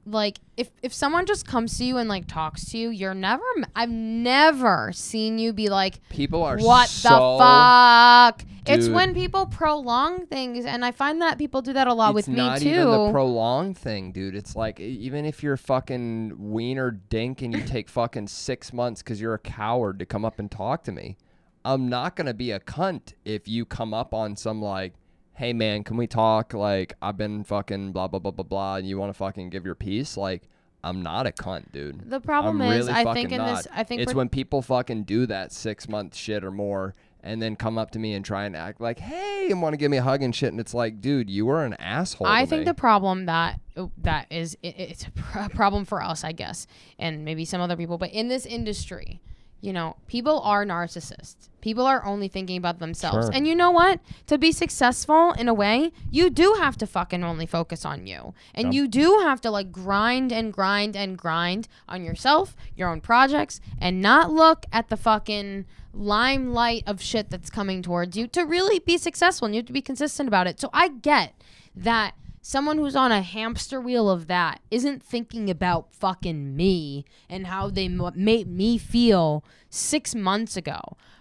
like if if someone just comes to you and like talks to you, you're never I've never seen you be like People are what so the fuck? It's when people prolong things and I find that people do that a lot it's with me not too. even the prolonged thing, dude. It's like even if you're fucking wiener dink and you take fucking six months because you're a coward to come up and talk to me, I'm not gonna be a cunt if you come up on some like, hey man, can we talk? Like I've been fucking blah blah blah blah blah, and you want to fucking give your piece? Like I'm not a cunt, dude. the problem I'm is really I think in not. this I think it's per- when people fucking do that six month shit or more and then come up to me and try and act like, hey, and want to give me a hug and shit. And it's like, dude, you are an asshole. I think me. the problem that oh, that is it, it's a problem for us, I guess, and maybe some other people, but in this industry, you know, people are narcissists. People are only thinking about themselves. Sure. And you know what? To be successful in a way, you do have to fucking only focus on you. And Yeah. you do have to like grind and grind and grind on yourself, your own projects, and not look at the fucking limelight of shit that's coming towards you to really be successful. And you have to be consistent about it. So I get that someone who's on a hamster wheel of that isn't thinking about fucking me and how they m- made me feel six months ago.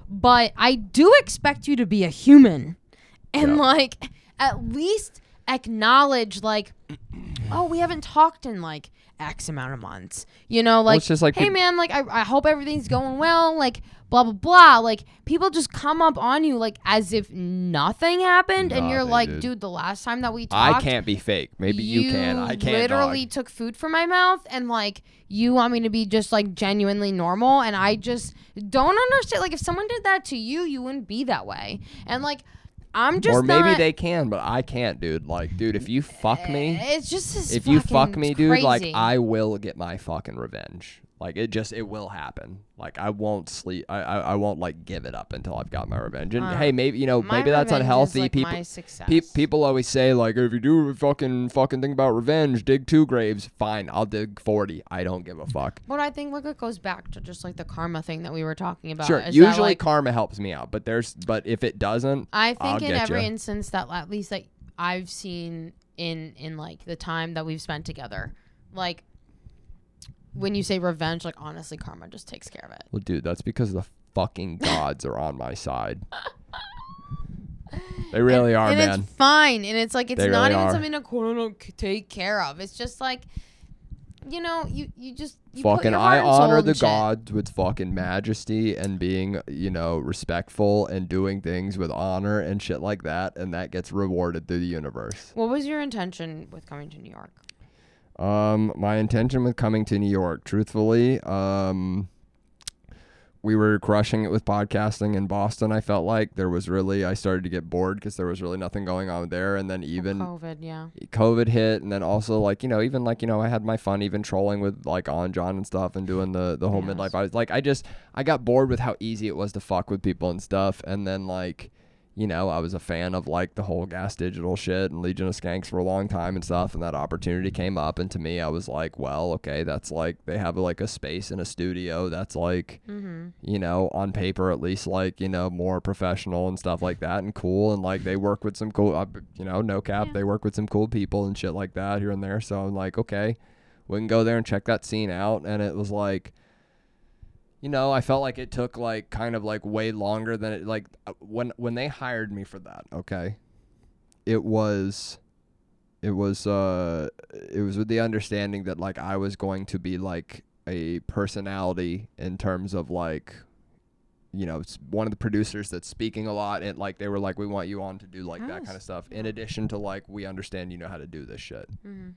But I do expect you to be a human and Yeah. like at least acknowledge like oh we haven't talked in like x amount of months you know like, it's just like hey peop- man like I, I hope everything's going well like blah blah blah like people just come up on you like as if nothing happened and you're Nothing, like dude. dude the last time that we talked I can't be fake. Maybe you, can. I can't. literally dog. took food from my mouth and like you want me to be just like genuinely normal and I just don't understand like if someone did that to you you wouldn't be that way and like I'm just or maybe not- they can, but I can't, dude. Like, dude, if you fuck me, eh, it's just if you fuck me, dude, like. I will get my fucking revenge. Like it just it will happen. Like I won't sleep. I I, I won't like give it up until I've got my revenge. And Uh, hey, maybe you know maybe that's unhealthy. like, people my success. Pe- people always say like, if you do fucking fucking think about revenge, dig two graves. Fine, I'll dig forty. I don't give a fuck. But I think like it goes back to just like the karma thing that we were talking about. Sure, is that, usually like, karma helps me out, but there's but if it doesn't, I I'll think in get every ya. instance that at least like I've seen in in like the time that we've spent together, like when you say revenge, like honestly, karma just takes care of it. well, dude, that's because the fucking gods are on my side. They really and, are, and man. it's fine, and it's like it's They not really even are. something to quote unquote take care of. It's just like, you know, you you just you put fucking I heart and soul honor the gods with fucking majesty and being, you know, respectful and doing things with honor and shit like that, and that gets rewarded through the universe. What was your intention with coming to New York? Um, my intention with coming to New York, truthfully, um, we were crushing it with podcasting in Boston. I felt like there was really, I started to get bored because there was really nothing going on there. And then even COVID, yeah. COVID hit, and then also like you know even like you know I had my fun even trolling with like on John and stuff and doing the the whole Yes. midlife. I was like I just I got bored with how easy it was to fuck with people and stuff, and then like you know I was a fan of like the whole gas digital shit and Legion of Skanks for a long time and stuff, and that opportunity came up, and to me I was like, well, okay, that's like they have like a space in a studio that's like Mm-hmm. you know, on paper at least like, you know, more professional and stuff like that and cool and like they work with some cool uh, you know, no cap, Yeah. they work with some cool people and shit like that here and there. So I'm like, okay, we can go there and check that scene out and it was like you know, I felt like it took like kind of like way longer than it like uh, when when they hired me for that, okay? It was it was uh it was with the understanding that like I was going to be like a personality in terms of like you know it's one of the producers that's speaking a lot and like they were like we want you on to do like that kind of stuff in addition to like we understand you know how to do this shit Mm-hmm.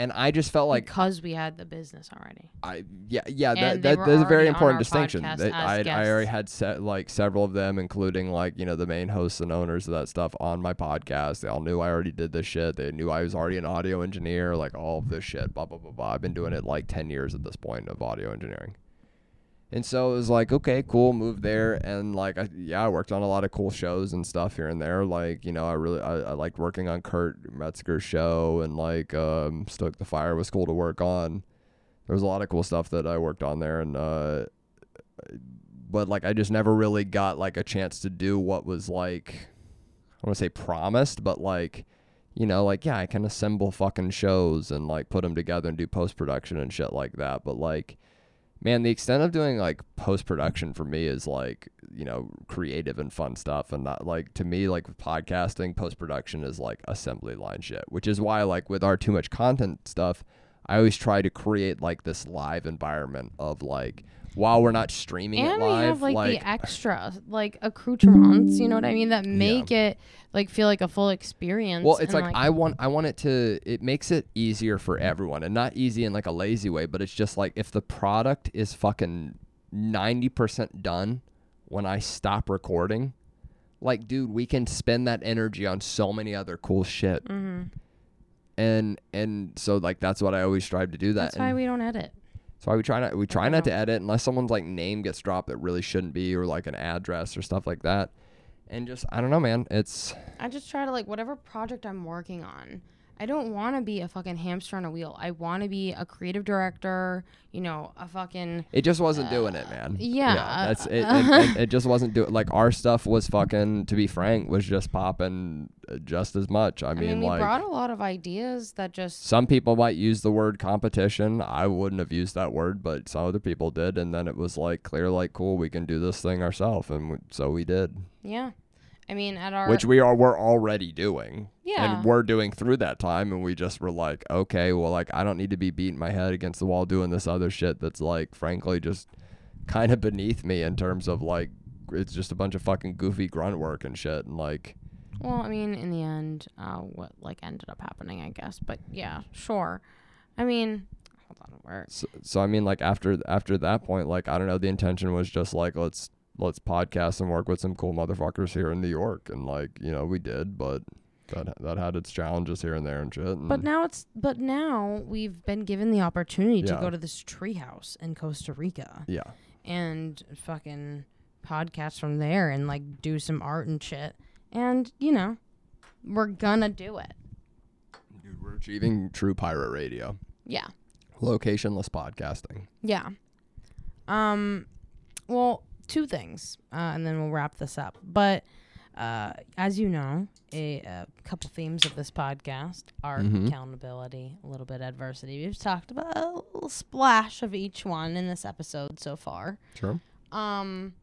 And I just felt like because we had the business already. I yeah yeah that, And that were that's a very important distinction. as I I already had set like several of them, including like you know the main hosts and owners of that stuff on my podcast. They all knew I already did this shit. They knew I was already an audio engineer, like all of this shit. Blah blah blah blah. I've been doing it like ten years at this point of audio engineering. And so it was like, okay, cool, move there, and like, I, yeah, I worked on a lot of cool shows and stuff here and there. Like, you know, I really, I, I liked working on Kurt Metzger's show, and like, um, Stoke the Fire was cool to work on. There was a lot of cool stuff that I worked on there, and uh, but like, I just never really got like a chance to do what was like, I want to say promised, but like, you know, like yeah, I can assemble fucking shows and like put them together and do post production and shit like that, but like man, the extent of doing like post production for me is like, you know, creative and fun stuff. And not like to me, like with podcasting, post production is like assembly line shit, which is why, like, with our too much content stuff, I always try to create like this live environment of like, while we're not streaming And it we live, have like, like, the extra like accoutrements, you know what I mean, that make it like feel like a full experience. Well, it's and, like, I want I want it to it makes it easier for everyone and not easy in like a lazy way, but it's just like if the product is fucking 90% done when I stop recording, like dude, we can spend that energy on so many other cool shit. Mm-hmm. And and so like that's what I always strive to do that. That's why we don't edit. Why we try not we try don't to edit unless someone's like name gets dropped that really shouldn't be or like an address or stuff like that. And just I don't know, man. It's I just try to like whatever project I'm working on. I don't want to be a fucking hamster on a wheel. I want to be a creative director. You know, a fucking It just wasn't doing it, man. yeah. that's it, it, it. It just wasn't doing. Like our stuff was fucking. To be frank, was just popping uh, just as much. I I mean, mean, we like brought a lot of ideas that just some people might use the word competition. I wouldn't have used that word, but some other people did. And then it was like clear, like cool, we can do this thing ourselves, and w- so we did, yeah. I mean, at our which we are we're already doing. Yeah. And we're doing through that time, and we just were like, okay, well, like I don't need to be beating my head against the wall doing this other shit that's like, frankly, just kind of beneath me in terms of like, it's just a bunch of fucking goofy grunt work and shit, and like, Well, I mean, in the end, uh, what like ended up happening, I guess. But yeah, sure. I mean, hold on, where? so, so I mean, like after after that point, like I don't know, the intention was just like let's let's podcast and work with some cool motherfuckers here in New York, and like you know we did, but that that had its challenges here and there and shit. And But now it's but now we've been given the opportunity to go to this treehouse in Costa Rica yeah, and fucking podcast from there and like do some art and shit. And you know, we're gonna do it. dude, we're achieving true pirate radio, Yeah. locationless podcasting. Yeah. Um, well, two things, uh, and then we'll wrap this up. But uh, as you know, a, a couple themes of this podcast are Mhm. accountability, a little bit adversity. We've talked about a little splash of each one in this episode so far. Sure, Um,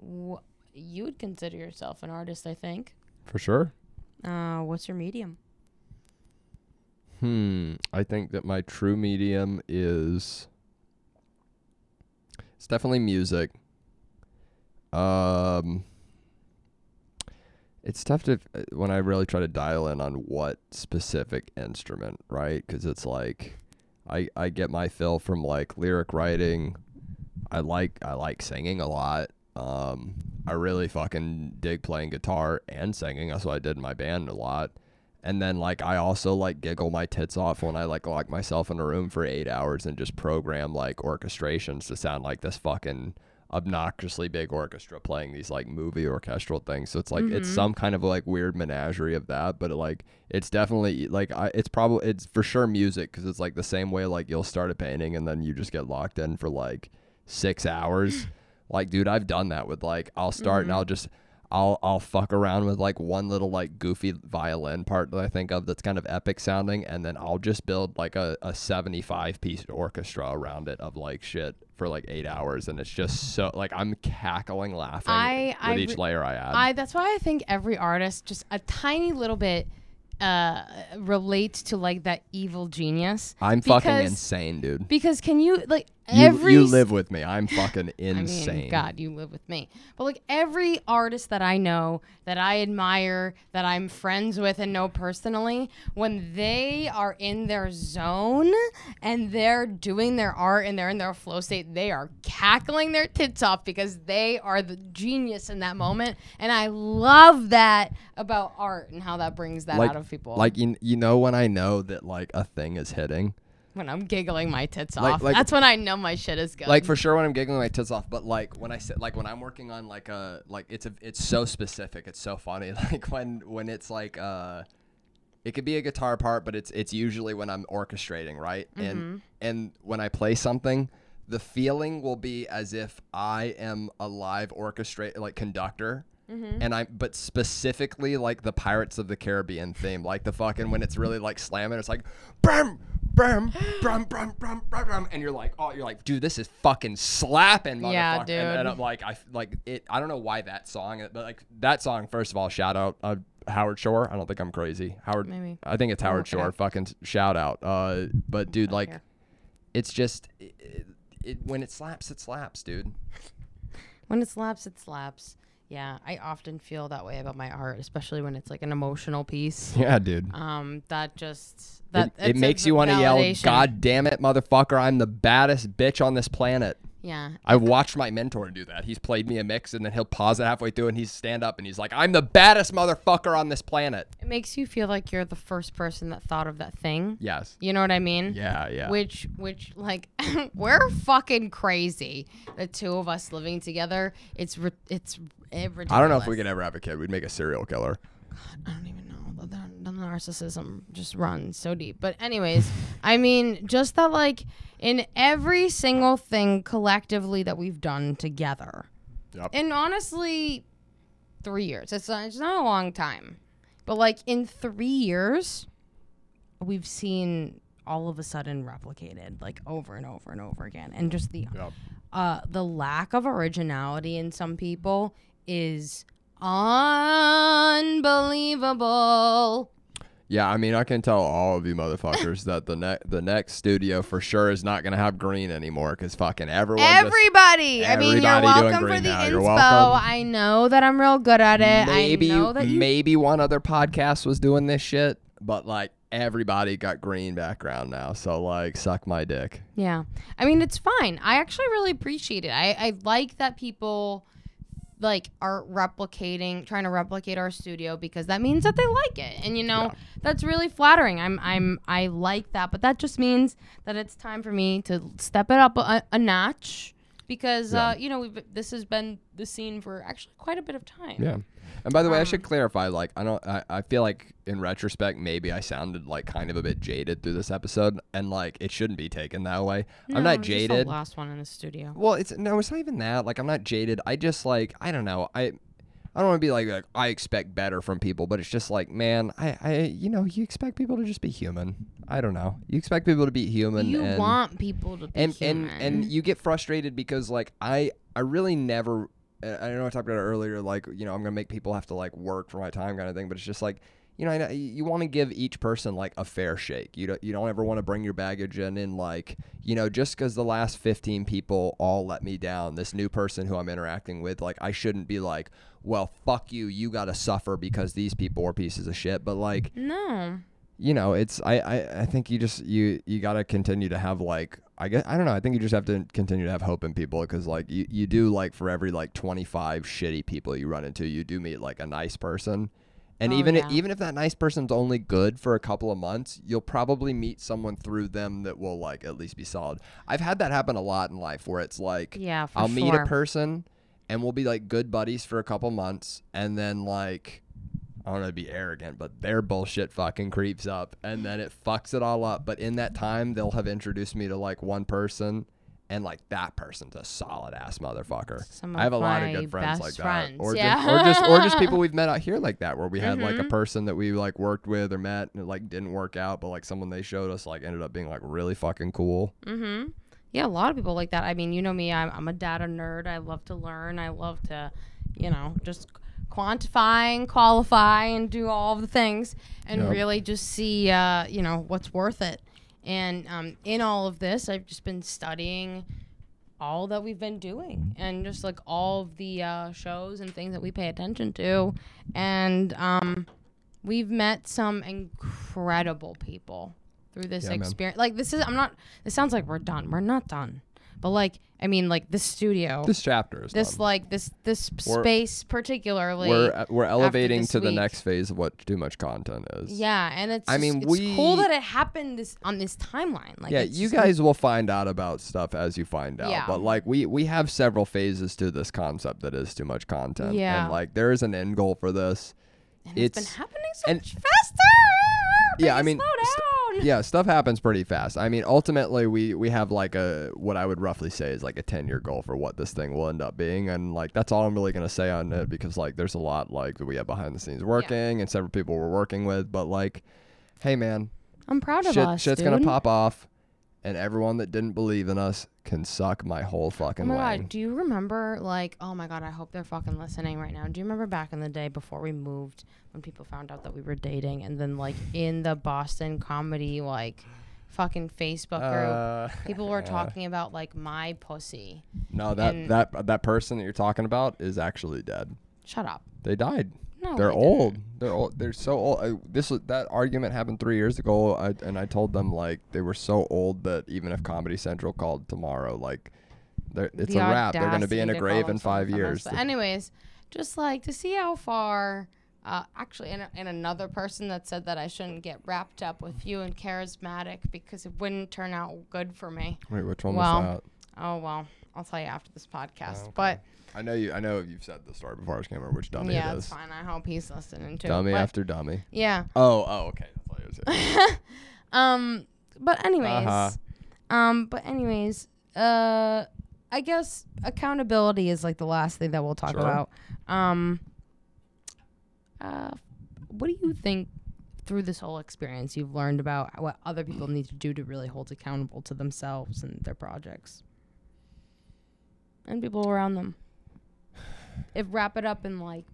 wh- you would consider yourself an artist, I think. for sure. Uh, what's your medium? Hmm. I think that my true medium is it's definitely music. Um It's tough to uh, when I really try to dial in on what specific instrument, right? Because it's like I I get my fill from like lyric writing. I like I like singing a lot. Um, I really fucking dig playing guitar and singing. That's what I did in my band a lot. And then like I also like giggle my tits off when I like lock myself in a room for eight hours and just program like orchestrations to sound like this fucking obnoxiously big orchestra playing these like movie orchestral things. So it's like it's mm-hmm. some kind of like weird menagerie of that, but like it's definitely like I it's probably it's for sure music because it's like the same way like you'll start a painting and then you just get locked in for like six hours. like dude, I've done that with like I'll start and mm-hmm. I'll just I'll I'll fuck around with like one little like goofy violin part that I think of that's kind of epic sounding, and then I'll just build like a, a seventy five piece orchestra around it of like shit for like eight hours, and it's just so like I'm cackling laughing I- with I each re- layer I add. I that's why I think every artist just a tiny little bit uh relates to like that evil genius. I'm fucking insane, dude. Because can you like You, every you live with me. I'm fucking I insane. mean, God, you live with me. But like every artist that I know, that I admire, that I'm friends with and know personally, when they are in their zone and they're doing their art and they're in their flow state, they are cackling their tits off because they are the genius in that moment. And I love that about art and how that brings that like, out of people. like you, you know when I know that like a thing is hitting. When I'm giggling my tits Like- off, like- that's when I know my shit is good. like for sure when I'm giggling my tits off, but like when I sit like when I'm working on like a like it's a it's so specific, it's so funny. Like when when it's like uh it could be a guitar part, but it's it's usually when I'm orchestrating, right? And and when I play something, the feeling will be as if I am a live orchestrate like conductor. And I, but specifically like the Pirates of the Caribbean theme, like the fucking when it's really like slamming, it's like, brum, brum, brum, brum, brum, brum, brum, and you're like, oh, you're like, dude, this is fucking slapping, motherfucker. Yeah, dude. and I'm like, I like it. I don't know why that song, but like that song. First of all, shout out uh, Howard Shore. I don't think I'm crazy. Howard, Maybe. I think it's Howard Shore. Fucking shout out. Uh, but dude, like, it's just it, it, when it slaps, it slaps, dude. When it slaps, it slaps. Yeah, I often feel that way about my art, especially when it's like an emotional piece. Yeah, dude. Um, that just that it, it makes you want to yell, "God damn it, motherfucker! I'm the baddest bitch on this planet." Yeah, I watched my mentor do that. He's played me a mix, and then he'll pause it halfway through, and he's stand up, and he's like, "I'm the baddest motherfucker on this planet." it makes you feel like you're the first person that thought of that thing. Yes. You know what I mean? Yeah. Yeah. Which, which, like, we're fucking crazy. The two of us living together. It's, ri- it's ridiculous. I don't know if we could ever have a kid. We'd make a serial killer. I don't even know. Narcissism just runs so deep. But anyways, I mean, just that like in every single thing collectively that we've done together, Yep. and honestly, three years. It's not, it's not a long time, but like in three years, we've seen all of a sudden replicated like over and over and over again, and just the Yep. uh, the lack of originality in some people is unbelievable. Yeah, I mean, I can tell all of you motherfuckers that the next the next studio for sure is not gonna have green anymore because fucking everyone. just- Everybody, I mean, you're welcome for the now. Inspo. I know that I'm real good at it. maybe I know that you. maybe one other podcast was doing this shit, but like everybody got green background now. So like, suck my dick. Yeah, I mean, it's fine. I actually really appreciate it. I I like that people like are replicating trying to replicate our studio because that means that they like it. And you know Yeah. that's really flattering. I'm i'm i like that. But that just means that it's time for me to step it up a, a notch because uh you know we've this has been the scene for actually quite a bit of time. Yeah. And by the way, I Um, should clarify. Like, I don't. I, I feel like in retrospect, maybe I sounded like kind of a bit jaded through this episode, and like it shouldn't be taken that way. I'm No, not just the jaded. last one in the studio Well, it's no, it's not even that. Like I'm not jaded. I just like I don't know. I I don't want to be like, like I expect better from people, but it's just like, man, I I you know, you expect people to just be human. I don't know. You expect people to be human you and want people to be and, human. and and you get frustrated because like I I really never I know I talked about it earlier like you know I'm gonna make people have to like work for my time kind of thing but it's just like you know, know you want to give each person like a fair shake. You don't you don't ever want to bring your baggage in and like, you know, just cuz the last 15 people all let me down, this new person who I'm interacting with, like I shouldn't be like, well, fuck you, you got to suffer because these people are pieces of shit. But like, No. You know, it's I, I I think you just you you got to continue to have like I guess I don't know. I think you just have to continue to have hope in people because like you you do like for every like 25 shitty people you run into, you do meet like a nice person. And Oh, even yeah. if, even if that nice person's only good for a couple of months, you'll probably meet someone through them that will like at least be solid. I've had that happen a lot in life where it's like Yeah, I'll meet a person and we'll be like good buddies for a couple months and then like I don't want to be arrogant, but their bullshit fucking creeps up and then it fucks it all up. But in that time they'll have introduced me to like one person and like that person's a solid ass motherfucker. Some I have a lot of good friends like friends, that. Or yeah. just or just or just people we've met out here like that where we had like a Mhm. person that we like worked with or met and it like didn't work out, but like someone they showed us like ended up being like really fucking cool. Mm-hmm. Yeah, a lot of people like that. I mean, you know me. I'm, I'm a data nerd. I love to learn. I love to, you know, just quantify and qualify and do all of the things and Yep. really just see, uh, you know, what's worth it. And um, in all of this, I've just been studying all that we've been doing and just like all of the uh, shows and things that we pay attention to. And um, we've met some incredible people through this Yeah, man. experience. Like this is I'm not this sounds like we're done. We're not done. But like I mean like this studio This chapter is this done. like this this We're- space particularly we're uh, we're elevating to the next phase of what too much content is. yeah, and it's I just- mean, it's cool that it happened this on this timeline. Like yeah, you guys will find out about stuff as you find out. Yeah. But like we we have several phases to this concept that is too much content. Yeah. And like there is an end goal for this. and it's been happening so and- much faster. Yeah, I mean, down. Yeah, stuff happens pretty fast. I mean, ultimately we we have like a what I would roughly say is like a 10-year goal for what this thing will end up being and like that's all I'm really going to say on it because like there's a lot like that we have behind the scenes working and several people we're working with, but like hey man, I'm proud of shit, us. shit's dude. gonna pop off, and everyone that didn't believe in us can suck my whole fucking Oh my god, do you remember like oh my god, I hope they're fucking listening right now. Do you remember back in the day before we moved when people found out that we were dating and then like in the Boston comedy like fucking Facebook group Uh, people were talking about like my pussy. No, that and- that that person that you're talking about is actually dead. Shut up. They died. No. They're old. They're old. They're so old. I, this was, that argument happened three years ago, I, and I told them like they were so old that even if Comedy Central called tomorrow, like, it's The a wrap. They're gonna be in a audacity to call grave in five years. But anyways, just like to see how far. Uh, actually, and, and another person that said that I shouldn't get wrapped up with you and charismatic because it wouldn't turn out good for me. Wait, which one Well, was Oh well, I'll tell you after this podcast. Oh, okay. But that? I know you. I know you've said the story before. I just can't remember which dummy yeah, it it's is. fine. I hope he's listening too. Dummy but, after dummy. Yeah. Oh, oh, okay. That's all you was. Um. But anyways. Uh-huh. Um. But anyways. Uh. I guess accountability is like the last thing that we'll talk Sure. about. Um. Uh. What do you think? Through this whole experience, you've learned about what other people need to do to really hold accountable to themselves and their projects, and people around them. If wrap it up in like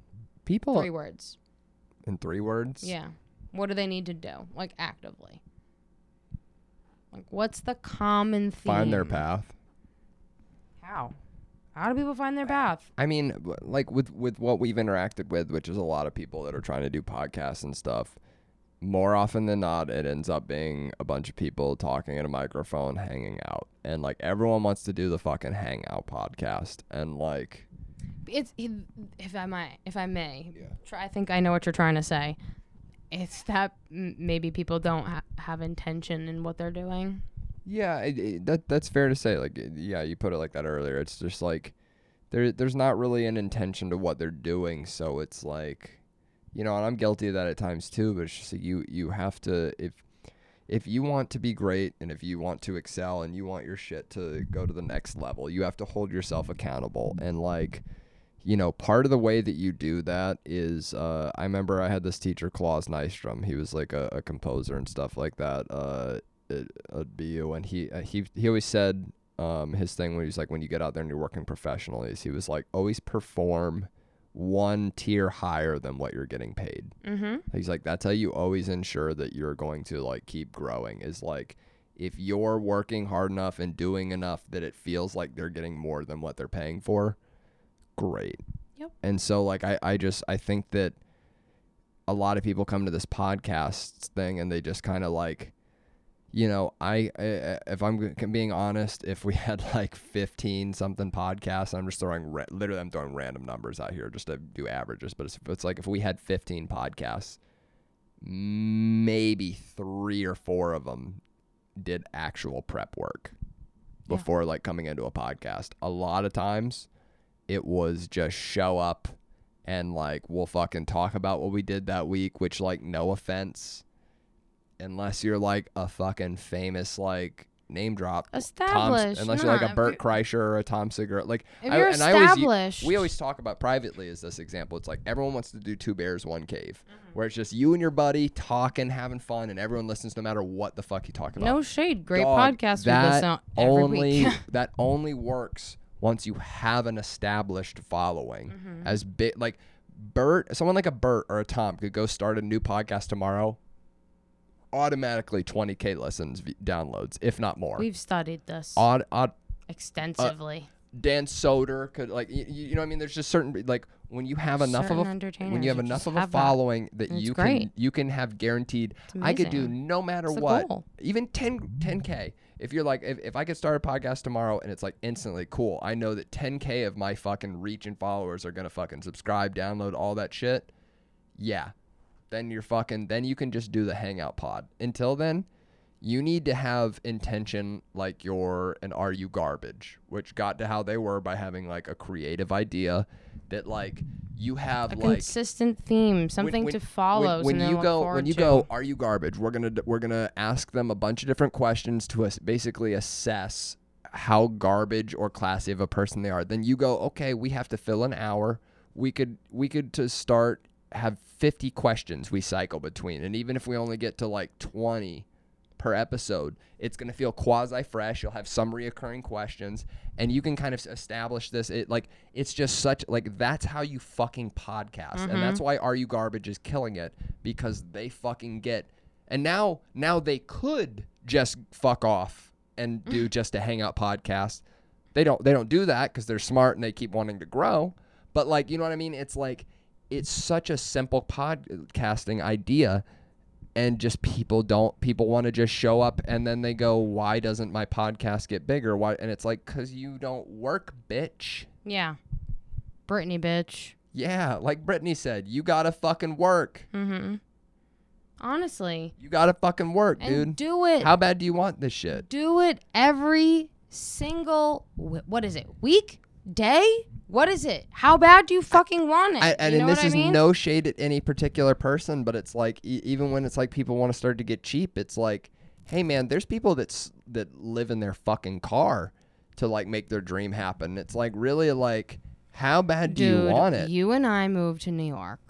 People three words. in three words. Yeah. What do they need to do? Like actively. Like what's the common theme? Find their path. How? How do people find their path? I mean, like with with what we've interacted with, which is a lot of people that are trying to do podcasts and stuff. More often than not, it ends up being a bunch of people talking at a microphone, hanging out, and like everyone wants to do the fucking hangout podcast, and like, It's if I might, if I may. Yeah. Try, I think I know what you're trying to say. It's that m- maybe people don't ha- have intention in what they're doing. yeah, it, it, that that's fair to say. Like, yeah, you put it like that earlier. It's just like there there's not really an intention to what they're doing, so it's like, you know, and I'm guilty of that at times too. But it's just like you you have to if if you want to be great and if you want to excel and you want your shit to go to the next level, you have to hold yourself accountable. And like, you know, part of the way that you do that is uh, I remember I had this teacher, Klaus Nystrom. He was like a, a composer and stuff like that uh, at, at BU. And he, uh, he, he always said um, his thing when he was like, when you get out there and you're working professionally, is he was like, always perform one tier higher than what you're getting paid. Mm-hmm. He's like, that's how you always ensure that you're going to like keep growing. Is like, if you're working hard enough and doing enough that it feels like they're getting more than what they're paying for, great. Yep. And so like I, I just I think that a lot of people come to this podcast thing and they just kind of like you know, I, I if I'm being honest, if we had like 15 something podcasts, I'm just throwing ra- literally I'm throwing random numbers out here just to do averages, but it's, it's like if we had 15 podcasts, maybe 3 or 4 of them did actual prep work Yeah. before like coming into a podcast. A lot of times it was just show up and like we'll fucking talk about what we did that week, which like no offense unless you're like a fucking famous like name drop Tom's- Established. unless you're like a Bert Kreischer or a Tom Segura like If I- you're and I always established, we always talk about privately as this example. It's like everyone wants to do two bears, one cave, Mm-hmm. where it's just you and your buddy talking, having fun, and everyone listens no matter what the fuck you talk about. no shade. Great Dog, podcast that listen to every only that only works once you have an established following. Mm-hmm. As big like Bert, someone like a Bert or a Tom could go start a new podcast tomorrow. Automatically 20k listens, v- downloads, if not more. We've studied this Odd, odd. extensively. Dan Soder could like you, you know what I mean. There's just certain like when you have enough Certain of a when you have who enough of a have that. following that, you great. can you can have guaranteed. I could do no matter It's what, even 10 10k. If you're like if, if I could start a podcast tomorrow and it's like instantly cool, I know that 10k of my fucking reach and followers are gonna fucking subscribe, download all that shit. Yeah, then you're fucking then you can just do the hangout pod. Until then, you need to have intention like you're an are you garbage, which got to how they were by having like a creative idea that like you have a like consistent theme, something when- to follow. when, when you go when you to. go are you garbage we're gonna we're gonna ask them a bunch of different questions to us basically assess how garbage or classy of a person they are then you go okay we have to fill an hour we could we could to start have 50 questions we cycle between and even if we only get to like 20 per episode. It's going to feel quasi fresh. You'll have some reoccurring questions and you can kind of establish this. It like it's just such like that's how you fucking podcast. And that's mm-hmm. why Are You Garbage is killing it because they fucking get and now now they could just fuck off and do just a hangout podcast. They don't they don't do that cuz they're smart and they keep wanting to grow. But like, you know what I mean? It's like it's such a simple podcasting idea and just people don't people want to just show up and then they go why doesn't my podcast get bigger why and it's like cuz you don't work bitch yeah, Brittany, bitch. yeah like brittany said you gotta fucking work Mm-hmm. Honestly, you gotta fucking work and dude do it. how bad do you want this shit do it every single. What is it? Week, day? What is it? How bad do you fucking want it? I, and, you know and this is I mean? no shade at any particular person but it's like e- even when it's like people want to start to get cheap it's like hey man there's people that's that live in their fucking car to like make their dream happen it's like really like how bad do Dude, you want it You and I moved to New York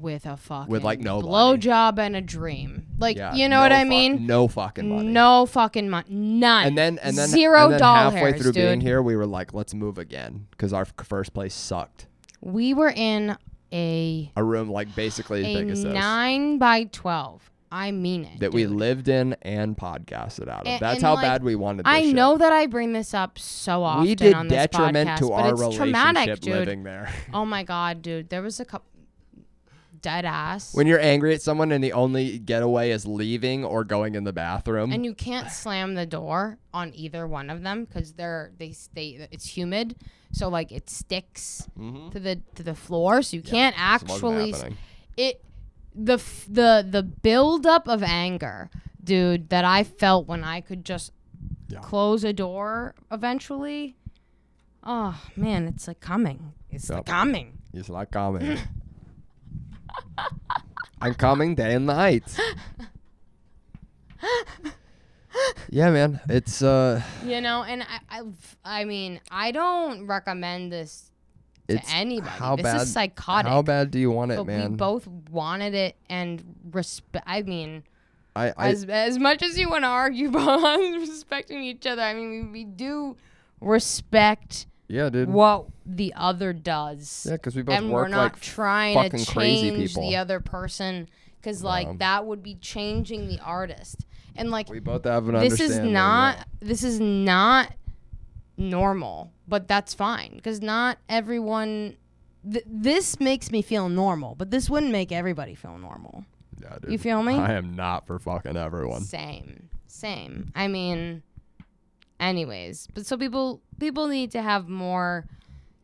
with a fucking with like, nobody. blowjob and a dream. Like Yeah, you know no what I fu- mean? No fucking money. No fucking money. None. And then and then zero and then doll halfway hairs, through dude. being here, we were like, let's move again because our f- first place sucked. we were in a A room like basically as a big as this nine by twelve. I mean it. that we lived in and podcasted out of. And- That's and, how like, bad we wanted. This I shit. know that I bring this up so often we did on this detriment podcast, to but our it's relationship traumatic, dude. living there. Oh my god, dude. There was a couple dead ass. when you're angry at someone and the only getaway is leaving or going in the bathroom. and you can't slam the door on either one of them because they're they stay it's humid so like it sticks Mhm. to the to the floor so you can't actually s- it the f- the the buildup of anger dude that i felt when i could just Yeah. close a door eventually oh man it's like coming it's like coming It's like coming. I'm coming day and night. yeah, man. It's uh you know and i i, I mean i don't recommend this to anybody how this bad is psychotic How bad do you want it, but man? we both wanted it and respect. I mean, I, I as as much as you want to argue about respecting each other, I mean, we, we do respect Yeah, dude. what the other does. Yeah, because we both and work we're not like trying to fucking crazy change people. the other person because like that would be changing the artist and like we both have an this is understanding. not this is not normal but that's fine because not everyone th- this makes me feel normal but this wouldn't make everybody feel normal Yeah, dude. you feel me? I am not for fucking everyone. same same i mean anyways but so people people need to have more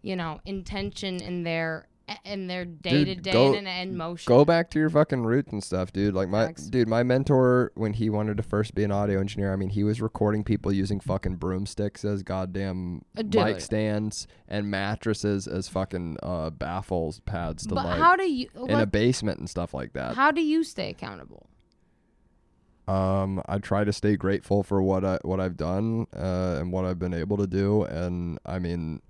you know intention in their in their day to day and and motion Go back to your fucking roots and stuff, dude. Like my Facts. dude, my mentor when he wanted to first be an audio engineer, I mean, he was recording people using fucking broomsticks as goddamn Uh, dude. mic stands and mattresses as fucking uh, baffles pads to but like how do you in a basement and stuff like that. how do you stay accountable Um, I try to stay grateful for what I what I've done uh, and what I've been able to do, and I mean,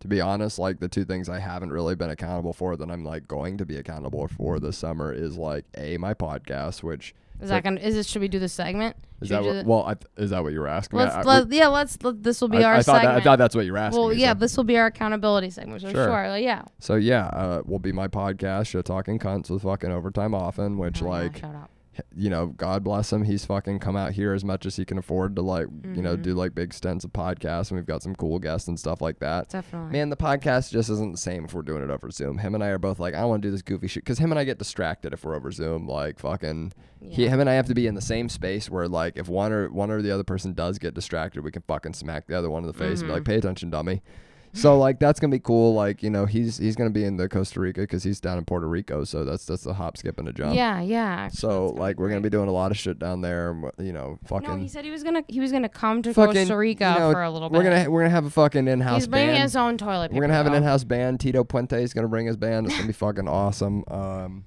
to be honest, like the two things I haven't really been accountable for that I'm like going to be accountable for this summer is like a my podcast, which is that gonna is this should we do the segment is Should that we what, well I, is that what you were asking? let's? I- let, yeah let's let, this will be I, our I thought segment that, I thought that's what you were asking. well me, yeah so. this will be our accountability segment so Sure. sure, like, yeah So yeah, uh, will be my podcast, Shit Talking Cunts with fucking overtime often, which Oh, like shout out you know, God bless him. He's fucking come out here as much as he can afford to like, you know, Mhm. do like big stints of podcasts, and we've got some cool guests and stuff like that. definitely Man, the podcast just isn't the same if we're doing it over Zoom. Him and I are both like, I want to do this goofy shit because him and I get distracted if we're over Zoom. Like fucking, he, him and I have to be in the same space where like if one or one or the other person does get distracted, we can fucking smack the other one in the face and be like, Mhm. pay attention, dummy. So like that's gonna be cool. Like you know he's he's gonna be in the Costa Rica because he's down in Puerto Rico. So that's that's a hop, skip, and a jump. yeah yeah So that's like we're gonna be doing a lot of shit down there. You know, fucking. No, he said he was gonna he was gonna come to fucking, Costa Rica you know, for a little bit. We're gonna we're gonna have a fucking in-house band. He's bringing band. his own toilet paper. We're gonna have an in-house band. Tito Puente is gonna bring his band. It's gonna be fucking awesome. Um,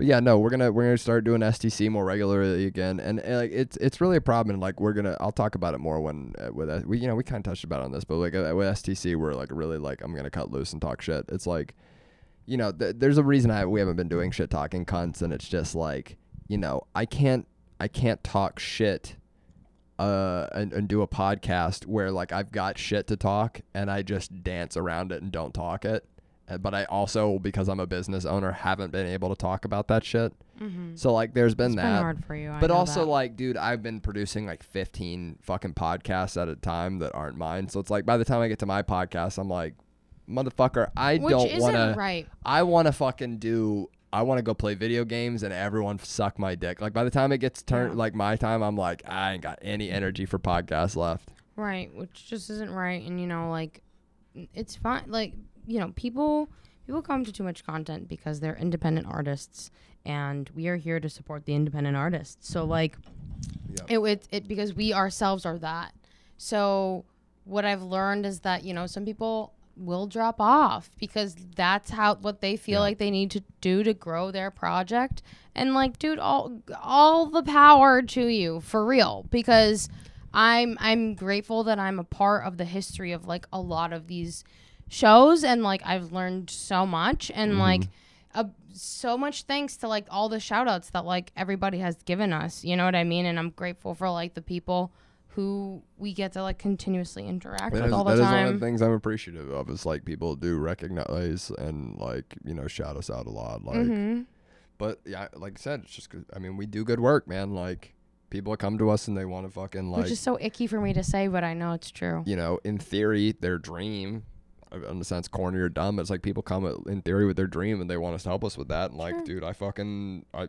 but yeah, no, we're gonna we're gonna start doing STC more regularly again, and, uh, like it's it's really a problem. And like we're gonna, I'll talk about it more when uh, with uh, we you know we kind of touched about on this, but like uh, with STC, we're like really like I'm gonna cut loose and talk shit. It's like, you know, th- there's a reason I we haven't been doing shit talking cunts, and it's just like, you know, I can't I can't talk shit uh and, and do a podcast where like I've got shit to talk and I just dance around it and don't talk it. Uh, But I also because I'm a business owner haven't been able to talk about that shit. Mhm. So like there's been It's that. been hard for you. I But also that. like dude, I've been producing like 15 fucking podcasts at a time that aren't mine. So it's like by the time I get to my podcast I'm like motherfucker, I which don't want to right. I want to fucking do. I want to go play video games and everyone suck my dick. Like by the time it gets turned, Yeah. like my time, I'm like I ain't got any energy for podcasts left. Right, which just isn't right. And you know, like, it's fine. Like, you know, people people come to too much content because they're independent artists, and we are here to support the independent artists. So, like, Yep. it, it it because we ourselves are that. So, what I've learned is that you know some people will drop off because that's how what they feel Yeah. like they need to do to grow their project and like dude all all the power to you for real because i'm i'm grateful that i'm a part of the history of like a lot of these shows and like i've learned so much and like uh, so much thanks to like all the shout outs that like everybody has given us you know what i mean and i'm grateful for like the people who we get to like continuously interact That with is, all the that is time one of the things I'm appreciative of. Is like people do recognize and like you know shout us out a lot. Like, hmm but yeah, like I said, it's just I mean we do good work, man. Like people come to us and they want to fucking like which is so icky for me to say but i know it's true you know, in theory, their dream. I a sense corny or dumb. But it's like people come in theory with their dream and they want us to help us with that. And like, Sure. dude, I fucking I.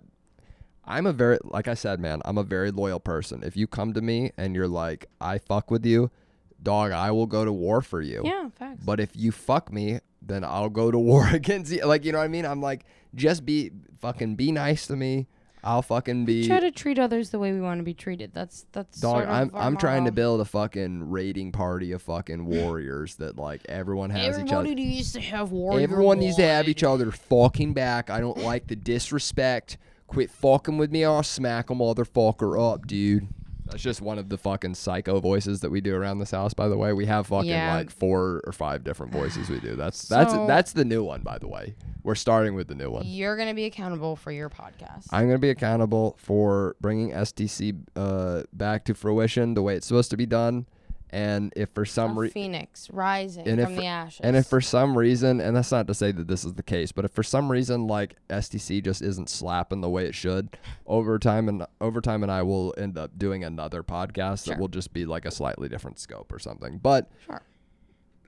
I'm a very like I said, man. I'm a very loyal person. If you come to me and you're like, I fuck with you, dog, I will go to war for you. yeah facts But if you fuck me, then I'll go to war against you. Like, you know what I mean? I'm like, just be fucking be nice to me. I'll fucking be try to treat others the way we want to be treated that's that's Dog, sort of I'm our I'm trying to build a fucking raiding party of fucking warriors that like everyone has each everybody other. needs to have warrior Everyone needs to have each other fucking back. I don't like the disrespect. Quit fucking with me or I'll smack a motherfucker up, dude. That's just one of the fucking psycho voices that we do around this house. By the way, we have fucking Yeah. like four or five different voices we do. That's that's So- that's the new one. By the way, we're starting with the new one. you're gonna be accountable for your podcast I'm going to be accountable for bringing STC uh, back to fruition the way it's supposed to be done. And if for some reason phoenix rising and if from for- the ashes. and if for some reason, and that's not to say that this is the case, but if for some reason like STC just isn't slapping the way it should, over time and over time and I will end up doing another podcast Sure. that will just be like a slightly different scope or something. But sure,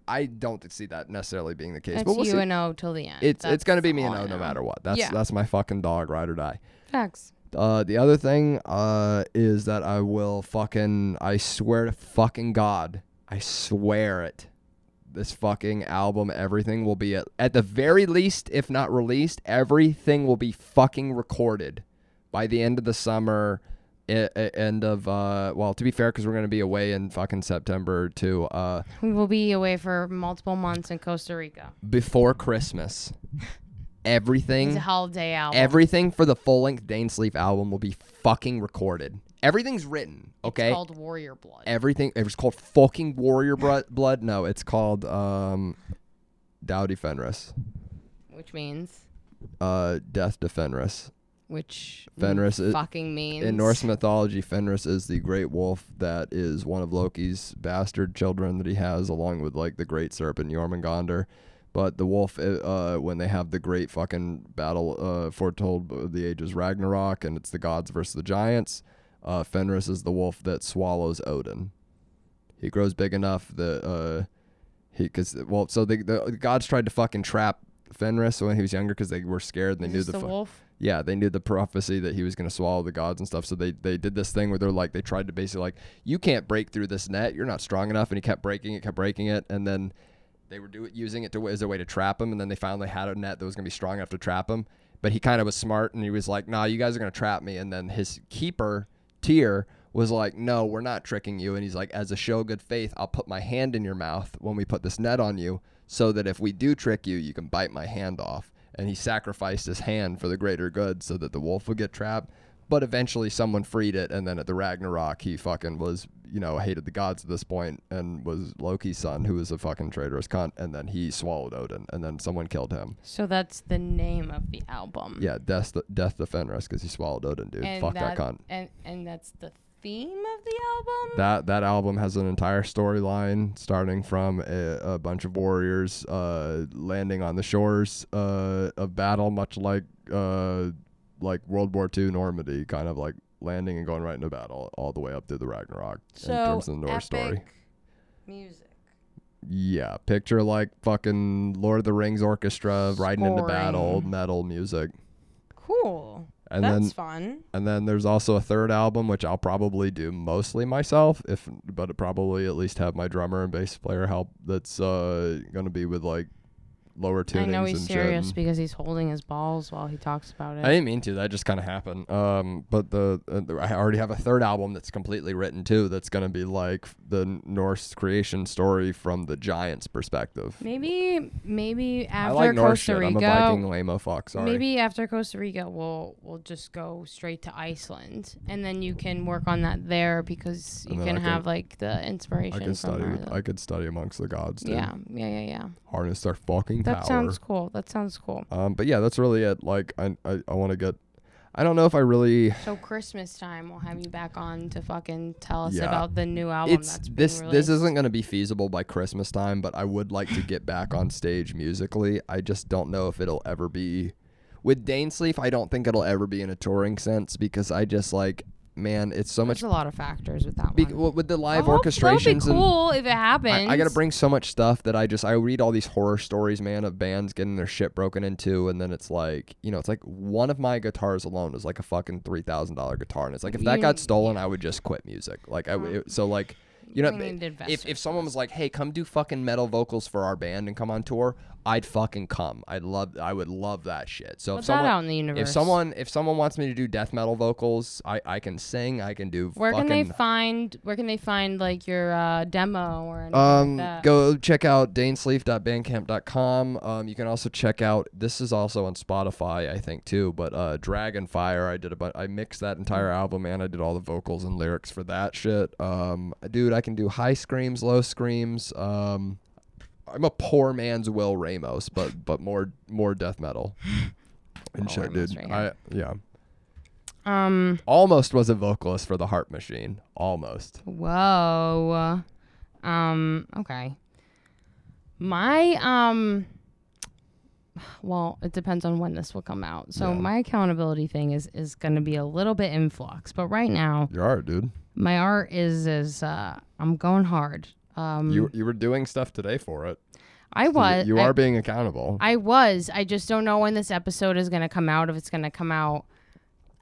I don't see that necessarily being the case. it's but we'll you see. and O till the end. It's it's gonna be me and O no matter what. That's Yeah. that's my fucking dog, ride or die. Facts. Uh, the other thing uh, is that I will fucking, I swear to fucking God, I swear it. This fucking album, everything will be at, at the very least, if not released, everything will be fucking recorded by the end of the summer. e- e- end of, uh, well, to be fair, because we're going to be away in fucking September too. Uh, We will be away for multiple months in Costa Rica. before Christmas, It's everything a holiday album. Everything for the full length Dane Sleep album will be fucking recorded. Everything's written, okay? It's called Warrior Blood. Everything. It was called fucking Warrior Blood. No, it's called um, Dowdy Fenris. which means Uh, Death to Fenris. which Fenris is- fucking means In Norse mythology, Fenris is the great wolf that is one of Loki's bastard children that he has, along with like the great serpent Jormungandr. But the wolf, uh, uh, when they have the great fucking battle uh, foretold of the ages Ragnarok, and it's the gods versus the giants, uh, Fenris is the wolf that swallows Odin. He grows big enough that uh, he, cause well, so the, the gods tried to fucking trap Fenris when he was younger because they were scared and they Is knew the, the fu- wolf. yeah, they knew the prophecy that he was going to swallow the gods and stuff. So they they did this thing where they're like they tried to basically like you can't break through this net. You're not strong enough. And he kept breaking it, kept breaking it, and then they were do using it to, as a way to trap him. And then they finally had a net that was going to be strong enough to trap him. But he kind of was smart and he was like, "Nah, you guys are going to trap me." And then his keeper Tyr, was like, "No, we're not tricking you." And he's like, "As a show of good faith, I'll put my hand in your mouth when we put this net on you, so that if we do trick you, you can bite my hand off." And he sacrificed his hand for the greater good, so that the wolf would get trapped. But eventually, someone freed it, and then at the Ragnarok, he fucking was, you know, hated the gods at this point, and was Loki's son, who was a fucking traitorous cunt. And then he swallowed Odin, and then someone killed him. So that's the name of the album. Yeah, death, death to Fenris, because he swallowed Odin, dude. And Fuck that, cunt. And and that's the theme of the album. That that album has an entire storyline starting from a, a bunch of warriors uh, landing on the shores uh, of battle, much like uh, like World War II Normandy, kind of like landing and going right into battle all the way up through the Ragnarok so in terms of the Norse epic story. music. Yeah, picture like fucking Lord of the Rings orchestra riding into battle, metal music. Cool. And that's then fun. And then there's also a third album, which I'll probably do mostly myself, if but probably at least have my drummer and bass player help. That's uh, gonna be with like lower tunings I know he's serious shit. because he's holding his balls while he talks about it. I didn't mean to. That just kind of happened. Um, but the, uh, the I already have a third album that's completely written too. That's gonna be like the Norse creation story from the giants' perspective. maybe maybe I after like Costa shit. I'm a Rica, Viking lame fuck. Sorry. maybe after Costa Rica, we'll we'll just go straight to Iceland, and then you can work on that there because you can can- have like the inspiration I could study. With, I could study amongst the gods. Dude. yeah, yeah, yeah, yeah. Harness their fucking That power. sounds cool. That sounds cool. Um, but yeah, that's really it. Like, I, I, I want to get. I don't know if I really. So Christmas time, we'll have you back on to fucking tell us Yeah. about the new album It's that's being this. This isn't going to be feasible by Christmas time, but I would like to get back on stage musically. I just don't know if it'll ever be. With Dane Sleep, I don't think it'll ever be in a touring sense because I just like, man, it's so much. There's a lot of factors with that Be, one. well, with the live oh, hope orchestrations That'd be and cool if it happens. I, I got to bring so much stuff that I just I read all these horror stories, man, of bands getting their shit broken into, and then it's like you know, it's like one of my guitars alone is like a fucking three thousand dollar guitar, and it's like if that got stolen, I would just quit music. Like I it- so like you know We need to invest if if someone was like, hey, come do fucking metal vocals for our band and come on tour, I'd fucking come. I'd love I would love that shit. So Put if that someone out in the universe. if someone if someone wants me to do death metal vocals, I I can sing, I can do where can they find where can they find like your uh, demo or anything Um, like that? go check out danesleaf.bandcamp.com. Um, you can also check out. This is also on Spotify, I think too. But uh, Dragonfire, I did a bu- I mixed that entire album and I did all the vocals and lyrics for that shit. Um, dude, I can do high screams, low screams. Um, I'm a poor man's Will Ramos, but but more more death metal and Will shit, Ramos dude. right I yeah, Um. almost was a vocalist for the Heart Machine, almost. Whoa. Um, okay. My um well, it depends on when this will come out. So Yeah. my accountability thing is is going to be a little bit in flux, but right now Your art, dude. my art is is uh I'm going hard. Um You you were doing stuff today for it. I So you- was You, I, are being accountable. I was. I just don't know when this episode is going to come out if it's going to come out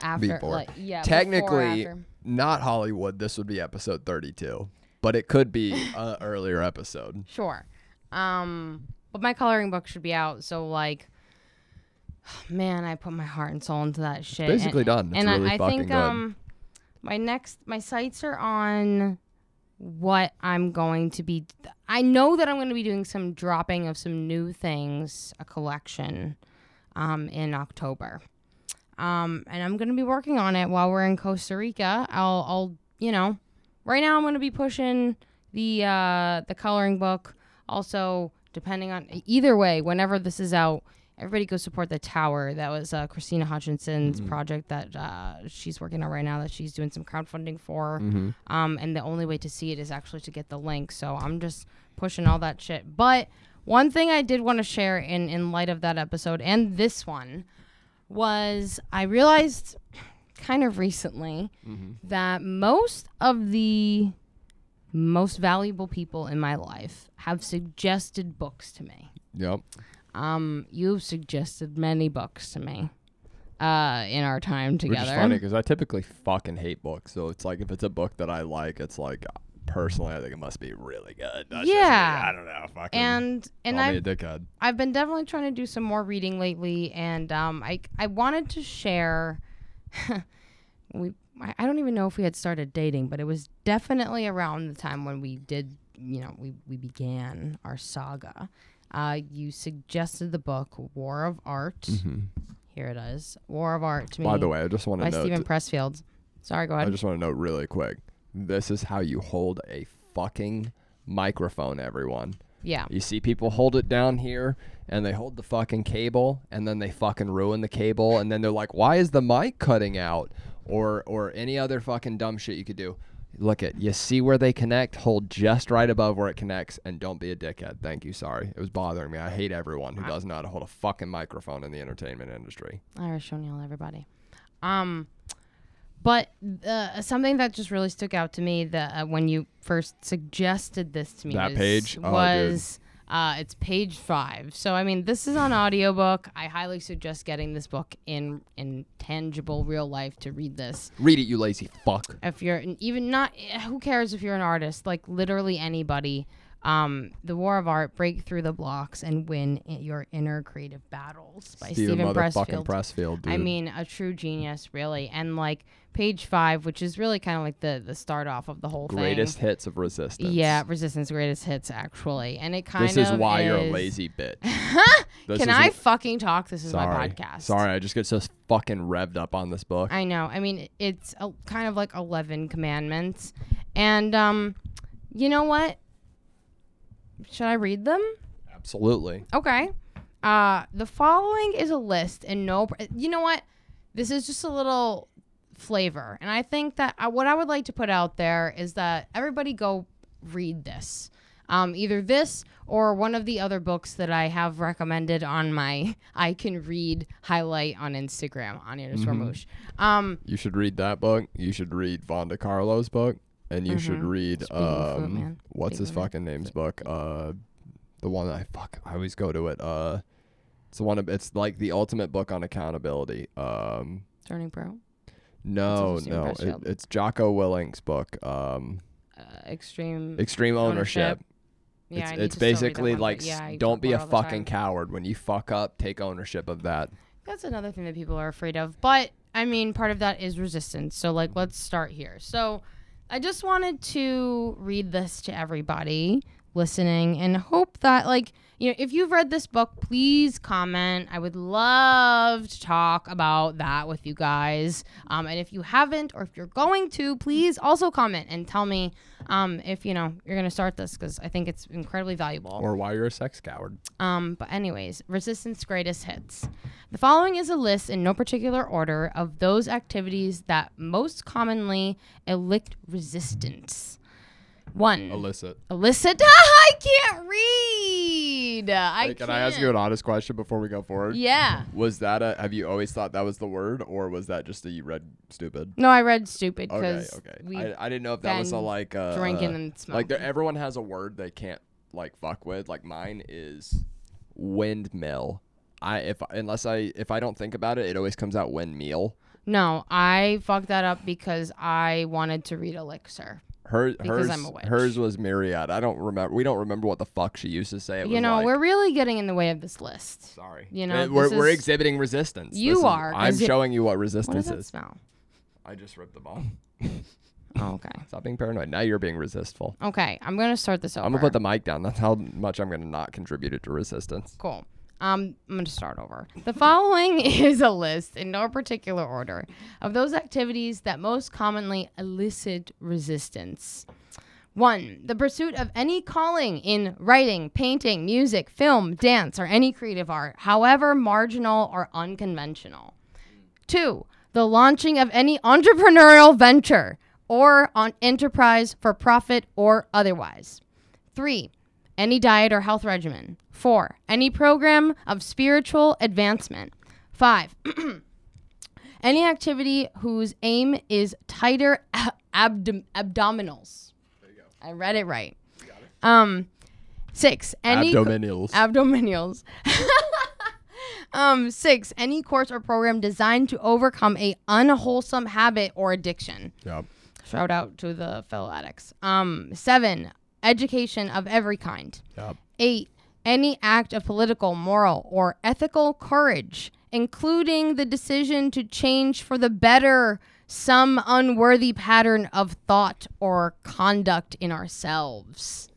after Before. like yeah, before Technically, after. not Hollywood. This would be episode 32, but it could be an earlier episode. Sure. Um, but my coloring book should be out. So like, man, I put my heart and soul into that shit. basically and, done. It's and really I, I think good. um, my next my sights are on what I'm going to be. I know that I'm going to be doing some dropping of some new things, a collection, um, in October. Um, and I'm going to be working on it while we're in Costa Rica. I'll, I'll, you know, right now I'm going to be pushing the uh, the coloring book. Also, depending on either way, whenever this is out, everybody go support the tower. That was uh, Christina Hutchinson's project that uh, she's working on right now. That she's doing some crowdfunding for. Mhm. Um, and the only way to see it is actually to get the link. So I'm just pushing all that shit. But one thing I did want to share in in light of that episode and this one was I realized kind of recently that most of the most valuable people in my life have suggested books to me. Yep. Um, you've suggested many books to me uh, in our time together. Which is funny because I typically fucking hate books. So it's like if it's a book that I like, it's like personally I think it must be really good. That's. Yeah. I don't know. Fucking and and I me a dickhead. I've been definitely trying to do some more reading lately, and um, I I wanted to share. we I I don't even know if we had started dating, but it was definitely around the time when we did, you know, we we began our saga. Uh, you suggested the book War of Art. Here it is, War of Art to me. Mm-hmm. By the way, I just want by to note. Steven Pressfield. Sorry, go ahead. I just want to note really quick. This is how you hold a fucking microphone, everyone. yeah, You see people hold it down here and they hold the fucking cable and then they fucking ruin the cable and then they're like, "Why is the mic cutting out?" or or any other fucking dumb shit you could do. Look at you see where they connect, hold just right above where it connects and don't be a dickhead. Thank you, sorry. It was bothering me. I hate everyone who doesn't know how to hold a fucking microphone in the entertainment industry. Irish O'Neill, everybody. Um, but uh, something that just really stuck out to me that uh, when you first suggested this to me That was, page? Oh, dude. Uh, it's page five. So I mean, this is on audiobook. I highly suggest getting this book in in tangible real life to read this. Read it, you lazy fuck. If you're even not, who cares if you're an artist? Like literally anybody. Um, the War of Art: Break Through the Blocks and Win Your Inner Creative Battles by Steven Stephen Pressfield. Pressfield. I mean, a true genius, really. And like page five, which is really kind of like the the start off of the whole greatest thing. hits of resistance. Yeah, Resistance greatest hits actually, and it kind This of this is why you're a lazy bitch. Can is I fucking talk? This is Sorry. my podcast. Sorry, I just get so fucking revved up on this book. I know. I mean, it's a, kind of like eleven commandments, and um, you know what? Should I read them? Absolutely. Okay. Uh, the following is a list, and no, you know what? This is just a little flavor, and I think that uh, what I would like to put out there is that everybody go read this. Um, either this or one of the other books that I have recommended on my I can read highlight on Instagram on underscore moosh. Um, You should read that book. You should read Vonda Carlo's book, and you should read Mm-hmm. Of food, um, what's his fucking name's book? Uh, the one that I fuck. I always go to it. Uh, it's the one. of- It's like the ultimate book on accountability. Um, Turning Pro, no, no, it, it's Jocko Willink's book. Um, uh, extreme. Extreme Ownership. Ownership. Yeah, it's it's to still read that basically like yeah, I s- talk don't be a about it all the fucking coward. When you fuck up, take ownership of that. That's another thing that people are afraid of. But I mean, part of that is resistance. So, like, let's start here. So, I just wanted to read this to everybody listening and hope that, like, you know, if you've read this book, please comment. I would love to talk about that with you guys. Um, and if you haven't, or if you're going to, please also comment and tell me um, if you know you're going to start this because I think it's incredibly valuable. Or why you're a sex coward. Um, but anyways, Resistance greatest hits. The following is a list in no particular order of those activities that most commonly elicit resistance. One. Illicit. Illicit. I can't read. I Hey, can can't. I ask you an honest question before we go forward? Yeah. Was that a? Have you always thought that was the word, or was that just a you read stupid? No, I read stupid because okay. we I, I didn't know if that was a like uh, drinking uh, and like smoking. there, everyone has a word they can't like fuck with. Like mine is windmill. I if unless I if I don't think about it, it always comes out windmeal. no, I fucked that up because I wanted to read elixir. Her, Because hers, I'm a witch. hers was myriad. I don't remember. We don't remember what the fuck she used to say. It you was know, like, we're really getting in the way of this list. sorry. you know, Uh, we're, this we're is- exhibiting resistance. You This is- are, I'm it- showing you what What resistance does that is. smell? I just ripped the ball. Oh, okay. Stop being paranoid. Now you're being resistful. Okay, I'm gonna start this over. I'm gonna put the mic down. That's how much I'm gonna not contribute it to resistance. Cool. Um, I'm going to start over. The following is a list, in no particular order, of those activities that most commonly elicit resistance. One, the pursuit of any calling in writing, painting, music, film, dance, or any creative art, however marginal or unconventional. Two, the launching of any entrepreneurial venture or on enterprise for profit or otherwise. Three, any diet or health regimen. Four, any program of spiritual advancement. Five, any activity whose aim is tighter abdom- abdominals. I read it right. Got it. Um, six, any co- Abdominals. abdominals. um, six, any course or program designed to overcome a unwholesome habit or addiction. Yep. Shout out to the fellow addicts. Um, seven, education of every kind. Yep. Eight, any act of political, moral, or ethical courage, including the decision to change for the better some unworthy pattern of thought or conduct in ourselves.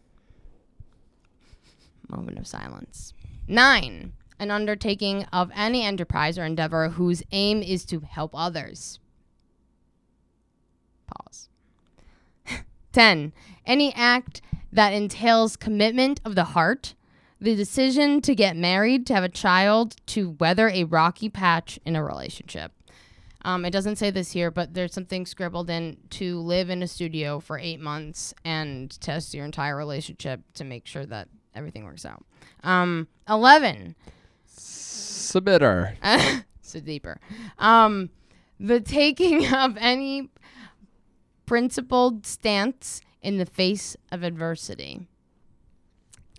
Moment of silence. Nine, an undertaking of any enterprise or endeavor whose aim is to help others. Pause. 10. Any act that entails commitment of the heart, the decision to get married, to have a child, to weather a rocky patch in a relationship. Um, it doesn't say this here, but there's something scribbled in to live in a studio for eight months and test your entire relationship to make sure that everything works out. Um, 11. Submitter. so deeper. Um, the taking of any principled stance in the face of adversity.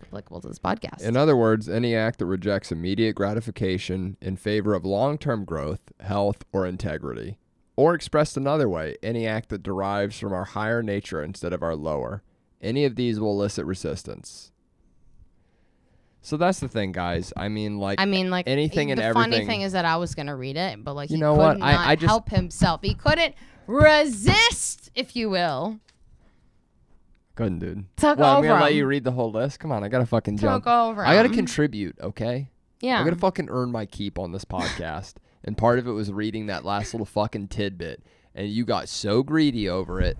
Applicable to this podcast. In other words, any act that rejects immediate gratification in favor of long term growth, health, or integrity. Or expressed another way, any act that derives from our higher nature instead of our lower. Any of these will elicit resistance. So that's the thing, guys. I mean, like, I mean, like anything and everything. the funny thing is that I was gonna read it, but like You he know what? I- I just- help himself. He couldn't resist, if you will. Couldn't, dude. Took well, I'm gonna let you read the whole list. Come on, I gotta fucking jump. Took over. I gotta contribute, okay? Yeah. I gotta fucking earn my keep on this podcast. and part of it was reading that last little fucking tidbit. And you got so greedy over it.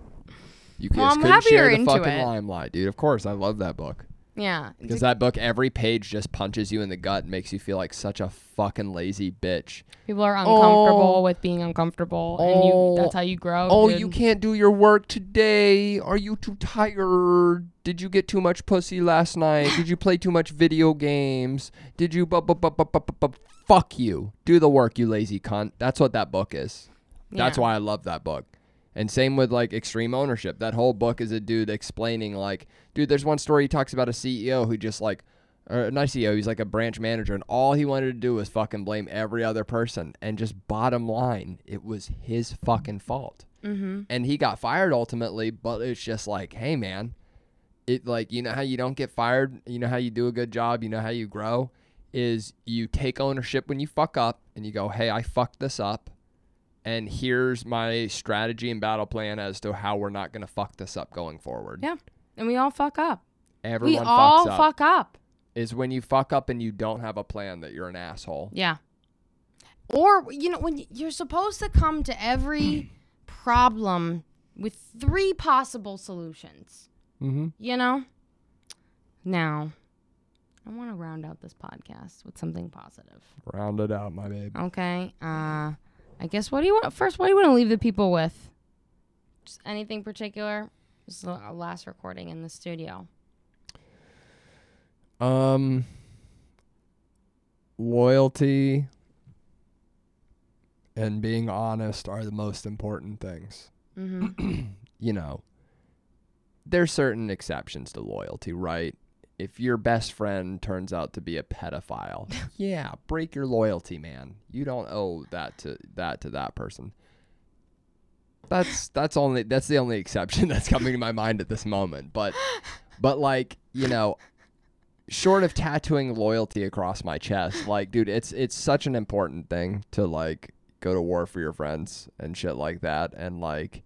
You Well, just I'm couldn't happy share you're the into fucking it. limelight, dude. Of course, I love that book. Yeah. Because that book, every page just punches you in the gut and makes you feel like such a fucking lazy bitch. People are uncomfortable Oh. with being uncomfortable, and you Oh. that's how you grow. Oh, dude. you can't do your work today. Are you too tired? Did you get too much pussy last night? Did you play too much video games? Did you bu- bu- bu- bu- bu- bu- bu- fuck you? Do the work, you lazy cunt. That's what that book is. That's Yeah. why I love that book. And same with like extreme ownership. That whole book is a dude explaining like, dude, there's one story he talks about a CEO who just like or not CEO, he's like a branch manager, and all he wanted to do was fucking blame every other person. And just bottom line, it was his fucking fault. Mm-hmm. And he got fired ultimately, but it's just like, hey man, it like you know how you don't get fired, you know how you do a good job, you know how you grow, is you take ownership when you fuck up and you go, hey, I fucked this up, and here's my strategy and battle plan as to how we're not gonna fuck this up going forward. Yeah. And we all fuck up. Everyone we all up. fuck up. Is when you fuck up and you don't have a plan that you're an asshole. Yeah. Or you know when you're supposed to come to every problem with three possible solutions. Mm-hmm. You know. Now, I want to round out this podcast with something positive. Round it out, my babe. Okay. Uh, I guess what do you want first? What do you want to leave the people with? Just anything particular? This is the last recording in the studio. Um, loyalty and being honest are the most important things. Mm-hmm. You know, there's certain exceptions to loyalty, right? If your best friend turns out to be a pedophile, yeah, break your loyalty, man. You don't owe that to that to that person. That's that's only that's the only exception that's coming to my mind at this moment. But but like, you know, short of tattooing loyalty across my chest, like, dude, it's it's such an important thing to like go to war for your friends and shit like that. And like,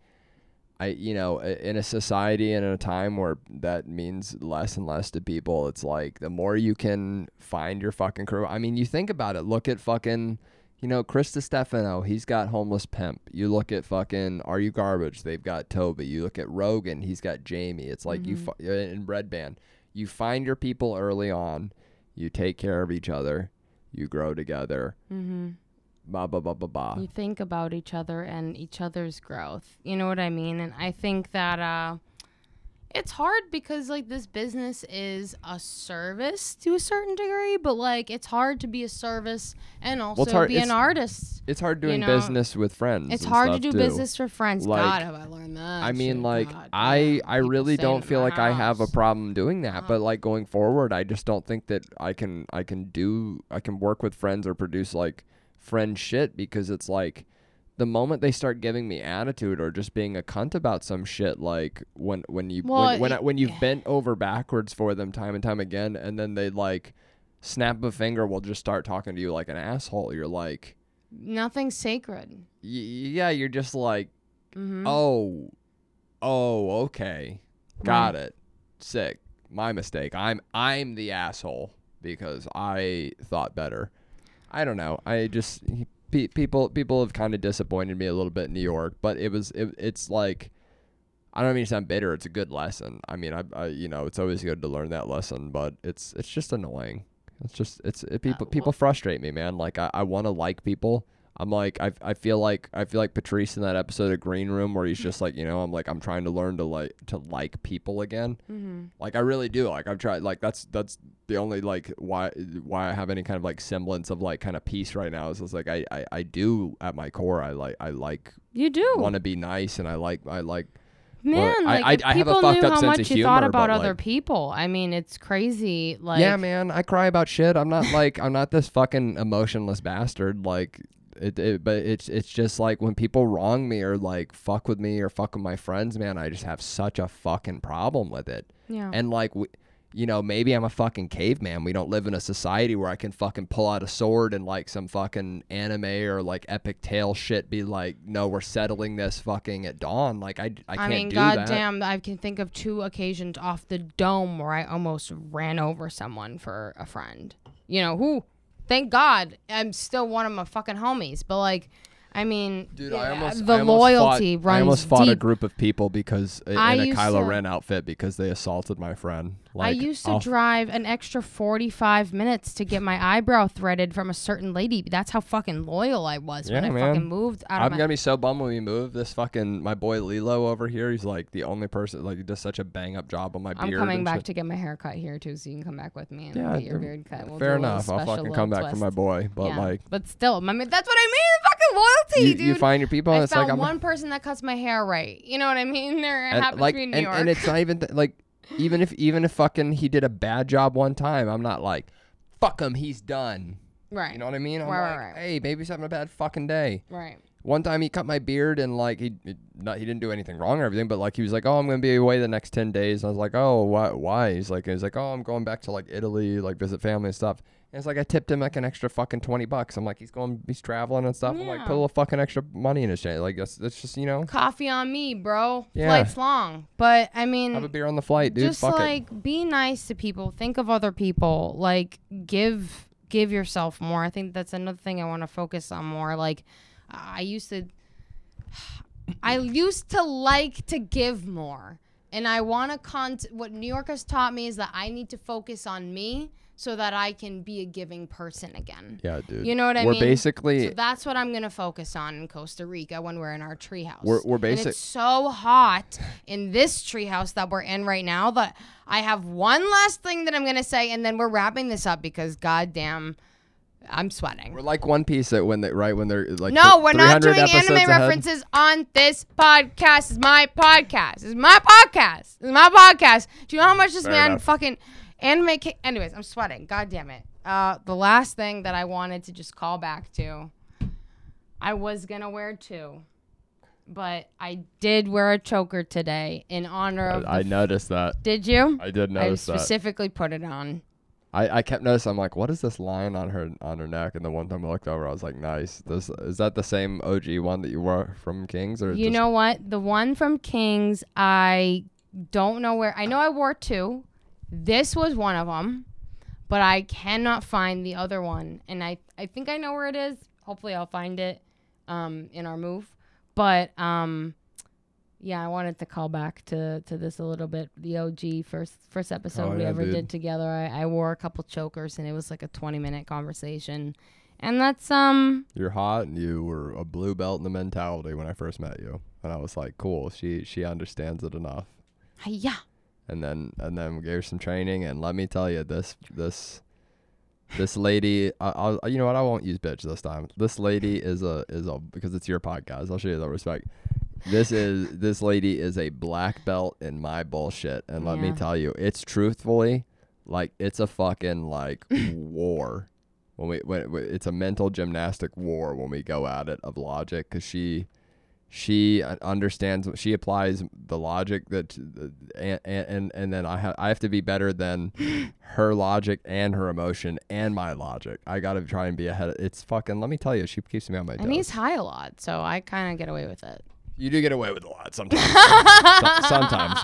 I, you know, in a society and in a time where that means less and less to people, it's like the more you can find your fucking crew. I mean, you think about it. Look at fucking. You know, Chris Stefano, he's got Homeless Pimp. You look at fucking Are You Garbage? They've got Toby. You look at Rogan, he's got Jamie. It's like you fu- in Red Band you find your people early on, you take care of each other, you grow together. Mm-hmm. Ba ba ba ba ba. You think about each other and each other's growth. You know what I mean? And I think that uh, it's hard because like this business is a service to a certain degree, but like it's hard to be a service and also hard- be an artist. It's hard doing know, business with friends. It's hard to do too. business for friends. Like, God, have I learned that? I mean, shit. like God I. I really don't feel like I have a problem doing that. But Uh-huh. like going forward, I just don't think that I can, I can do, I can work with friends or produce like friend shit because it's like the moment they start giving me attitude or just being a cunt about some shit, like when when you Well, when when, it- I- when you've bent over backwards for them time and time again, and then they like snap a finger, will just start talking to you like an asshole. You're like, Nothing's sacred. y- yeah, you're just like, Mm-hmm. oh, oh, okay, got it, sick, my mistake. I'm I'm the asshole because I thought better. I don't know. I just pe- people people have kind of disappointed me a little bit in New York, but it was it, it's like I don't mean to sound bitter. It's a good lesson. I mean, I, I you know it's always good to learn that lesson, but it's it's just annoying. It's just it's it, people uh, well- people frustrate me, man. Like I, I want to like people. I'm like I, I feel like I feel like Patrice in that episode of Green Room where he's just like you know I'm like I'm trying to learn to like to like people again. Mm-hmm. Like I really do. Like I've tried. Like that's that's the only like why why I have any kind of like semblance of like kind of peace right now is it's like I, I I do at my core I like I like You do. want to be nice and I like I like Man, I- like I- if I have a people fucked knew up how much you thought about other like- people. I mean, it's crazy. Like, yeah man I cry about shit. I'm not like I'm not this fucking emotionless bastard like. It, it, but it's it's just like when people wrong me or like fuck with me or fuck with my friends, man. I just have such a fucking problem with it. yeah. And like, we, you know, maybe I'm a fucking caveman. We don't live in a society where I can fucking pull out a sword and like some fucking anime or like epic tale shit be like, no, we're settling this fucking at dawn. Like, I, I I, can't mean, do that. goddamn, I can think of two occasions off the dome where I almost ran over someone for a friend. You know who? Thank God, I'm still one of my fucking homies. But like, I mean, Dude, I almost the I almost loyalty fought, runs I almost fought a group of people because in I a used Kylo to- Ren outfit because they assaulted my friend. Like, I used to I'll- drive an extra 45 minutes to get my eyebrow threaded from a certain lady. That's how fucking loyal I was yeah, when Yeah, I man. fucking moved out I'm of my gonna be so bummed when we move. This fucking my boy Lilo over here. He's like the only person like he does such a bang up job on my I'm beard. coming back shit. to get my hair cut here too, so you can come back with me and Yeah, get your beard cut. We'll Fair do a little enough. I'll fucking come back for my boy. But Yeah, like, but still, I mean, that's what I mean. Fucking loyalty, you, dude. you find your people, and I it's found like I'm one person that cuts my hair right. You know what I mean? There it and, happens like, to be in New and, York. and it's not even th- like even if even if fucking he did a bad job one time, I'm not like fuck him, he's done. right, You know what I mean? I'm Right, right, like, right. hey, maybe he's having a bad fucking day. right. One time he cut my beard and like he he- not he didn't do anything wrong or everything, but like he was like, oh, I'm gonna be away the next ten days. And I was like, oh, why? Why? He's like, he's like, oh, I'm going back to like Italy, like visit family and stuff. It's like I tipped him like an extra fucking twenty bucks. I'm like, he's going, he's traveling and stuff. I'm like, Yeah. put a little fucking extra money in his chain. Like that's that's just you know, Coffee on me, bro. Yeah. Flight's long, but I mean, have a beer on the flight, dude. just Fuck it. like be nice to people. Think of other people. Like give give yourself more. I think that's another thing I want to focus on more. Like I used to I used to like to give more. And I want to con. What New York has taught me is that I need to focus on me so that I can be a giving person again. Yeah, dude. You know what I mean? we're basically So that's what I'm gonna focus on in Costa Rica when we're in our treehouse. We're- we're And basic- it's so hot in this treehouse that we're in right now that I have one last thing that I'm gonna say, and then we're wrapping this up because goddamn, I'm sweating. we're like One Piece that when they right when they're like No, th- we're not doing anime ahead. references on this podcast. It's my podcast. It's my podcast. It's my podcast. Do you know how much this Fair man enough. fucking anime? Ca- Anyways, I'm sweating. God damn it. Uh, the last thing that I wanted to just call back to, I was gonna wear two, but I did wear a choker today in honor of. I, I the f- noticed that. did you? I did I notice that. specifically put it on. I, I kept noticing. I'm like, what is this line on her on her neck? And the one time I looked over, I was like, nice. This is that the same OG one that you wore from Kings or You know what? The one from Kings, I don't know where. I know I wore two. This was one of them, but I cannot find the other one, and I I think I know where it is. Hopefully, I'll find it um, in our move. But um, yeah, I wanted to call back to to this a little bit. The OG first first episode Oh, we yeah, ever dude. did together. I, I wore a couple chokers, and it was like a twenty minute conversation, and that's um You're hot and you were a blue belt in the mentality when I first met you. And I was like, cool. She she understands it enough. yeah. And then and then we gave her some training. And let me tell you, this this this lady, I, I'll you know what? I won't use bitch this time. This lady is a is a because it's your podcast. I'll show you that respect. This is this lady is a black belt in my bullshit. And let me Yeah. tell you, it's truthfully like it's a fucking like war when we when when- it's a mental gymnastic war when we go at it of logic because she she uh, understands she applies the logic that and and, and then I have I have to be better than her logic and her emotion and my logic. I got to try and be ahead. Of, it's fucking. Let me tell you, she keeps me on my toes. And he's high a lot, so I kind of get away with it. You do get away with a lot sometimes. So- sometimes,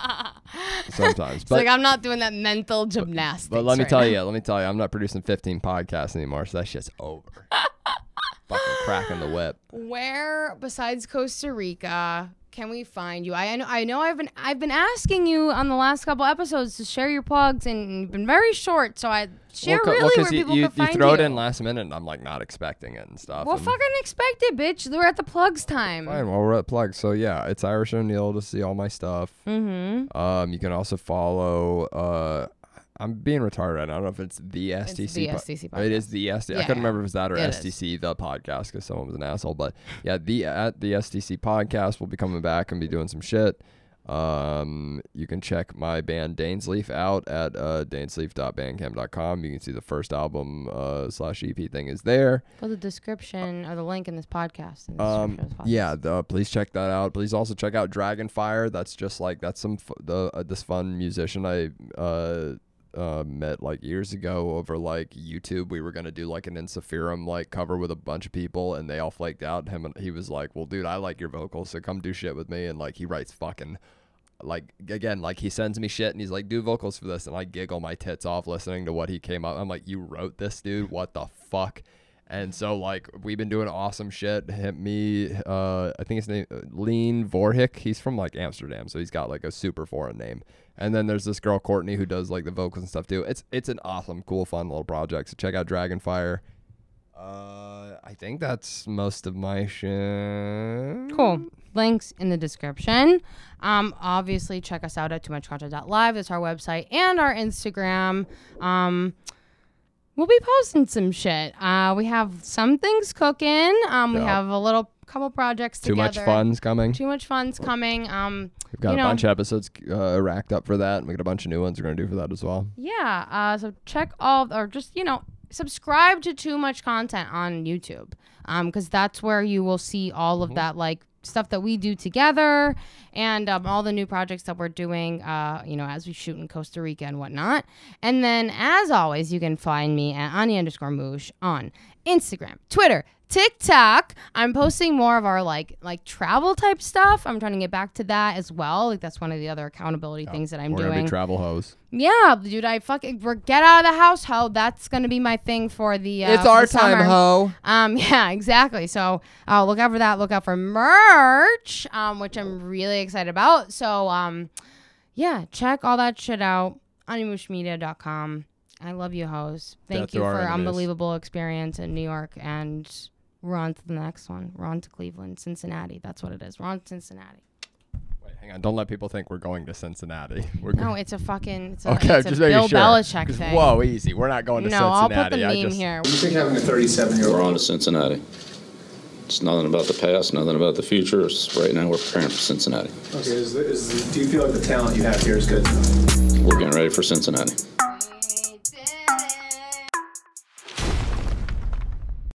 sometimes. It's But like I'm not doing that mental gymnastics. But let me right tell now. you, let me tell you, I'm not producing 15 podcasts anymore, so that shit's over. Fucking cracking the whip. Where besides Costa Rica can we find you? I, I know I know I've been I've been asking you on the last couple episodes to share your plugs, and you've been very short. So I share Well, really where you, people you, can find you throw you. it in last minute, and I'm like not expecting it and stuff. well, and- fucking expect it, bitch. We're at the plugs time. Fine, well, we're at plugs. So yeah, it's Irish O'Neill to see all my stuff. Mm-hmm. Um, you can also follow. Uh, I'm being retarded right now. I don't know if it's the STC. It's the po- STC It is the STC. I Yeah, couldn't yeah. remember if it's that or It is. STC the podcast because someone was an asshole. But yeah, the at the STC podcast will be coming back and be doing some shit. Um, you can check my band Danesleaf out at uh, danesleaf.bandcamp.com. You can see the first album uh, slash EP thing is there. Put the description or the link in this podcast. In the Um, description of this podcast. yeah, the, please check that out. Please also check out Dragonfire. That's just like that's some f- the uh, this fun musician I uh, uh met like years ago over like YouTube. We were gonna do like an Ensiferum like cover with a bunch of people, and they all flaked out. Him and he was like, "Well, dude, I like your vocals, so come do shit with me." And like he writes fucking. Like again, like he sends me shit and he's like, "Do vocals for this," and I giggle my tits off listening to what he came up. I'm like, "You wrote this, dude? What the fuck?" And so like we've been doing awesome shit. Him, me, uh, I think his name uh, Lean Vorhik. He's from like Amsterdam, so he's got like a super foreign name. And then there's this girl Courtney who does like the vocals and stuff too. It's it's an awesome, cool, fun little project. So check out Dragonfire. Uh, I think that's most of my shit. Cool. Links in the description. Um, obviously, check us out at too much content.live. That's our website and our Instagram. Um, we'll be posting some shit. Uh, we have some things cooking. Um, we have a little couple projects Too together. much fun's coming. Too much fun's coming. Um, We've got you a know- bunch of episodes uh, racked up for that, and we got a bunch of new ones we're gonna do for that as well. Yeah. Uh, so check all, or just you know, subscribe to Too Much Content on YouTube, um, because that's where you will see all of that like stuff that we do together and um, all the new projects that we're doing. Uh, you know, as we shoot in Costa Rica and whatnot. And then, as always, you can find me at Ani underscore Moosh on Instagram, Twitter. TikTok, I'm posting more of our like like travel type stuff. I'm trying to get back to that as well. Like that's one of the other accountability things that I'm we're doing. gonna be travel hoes. Yeah, dude, I fucking we're get out of the house, ho. That's gonna be my thing for the. Uh, it's our the time, summer. ho. Um, yeah, exactly. So, uh, look out for that. Look out for merch, um, which I'm really excited about. So, um, yeah, check all that shit out. Animushmedia.com. I love you, host. Thank Death you for unbelievable experience in New York, and we're on to the next one. We're on to Cleveland, Cincinnati. That's what it is. We're on to Cincinnati. Wait, hang on. Don't let people think we're going to Cincinnati. We're No, it's a fucking. It's a, okay, it's a just making Bill sure. Belichick 'Cause, thing. Whoa, easy. We're not going to no, I'll put the meme just, here. You think having a 37 year old? We're on to Cincinnati. It's nothing about the past, nothing about the future. It's right now we're preparing for Cincinnati. Okay, is the, is the, do you feel like the talent you have here is good? We're getting ready for Cincinnati.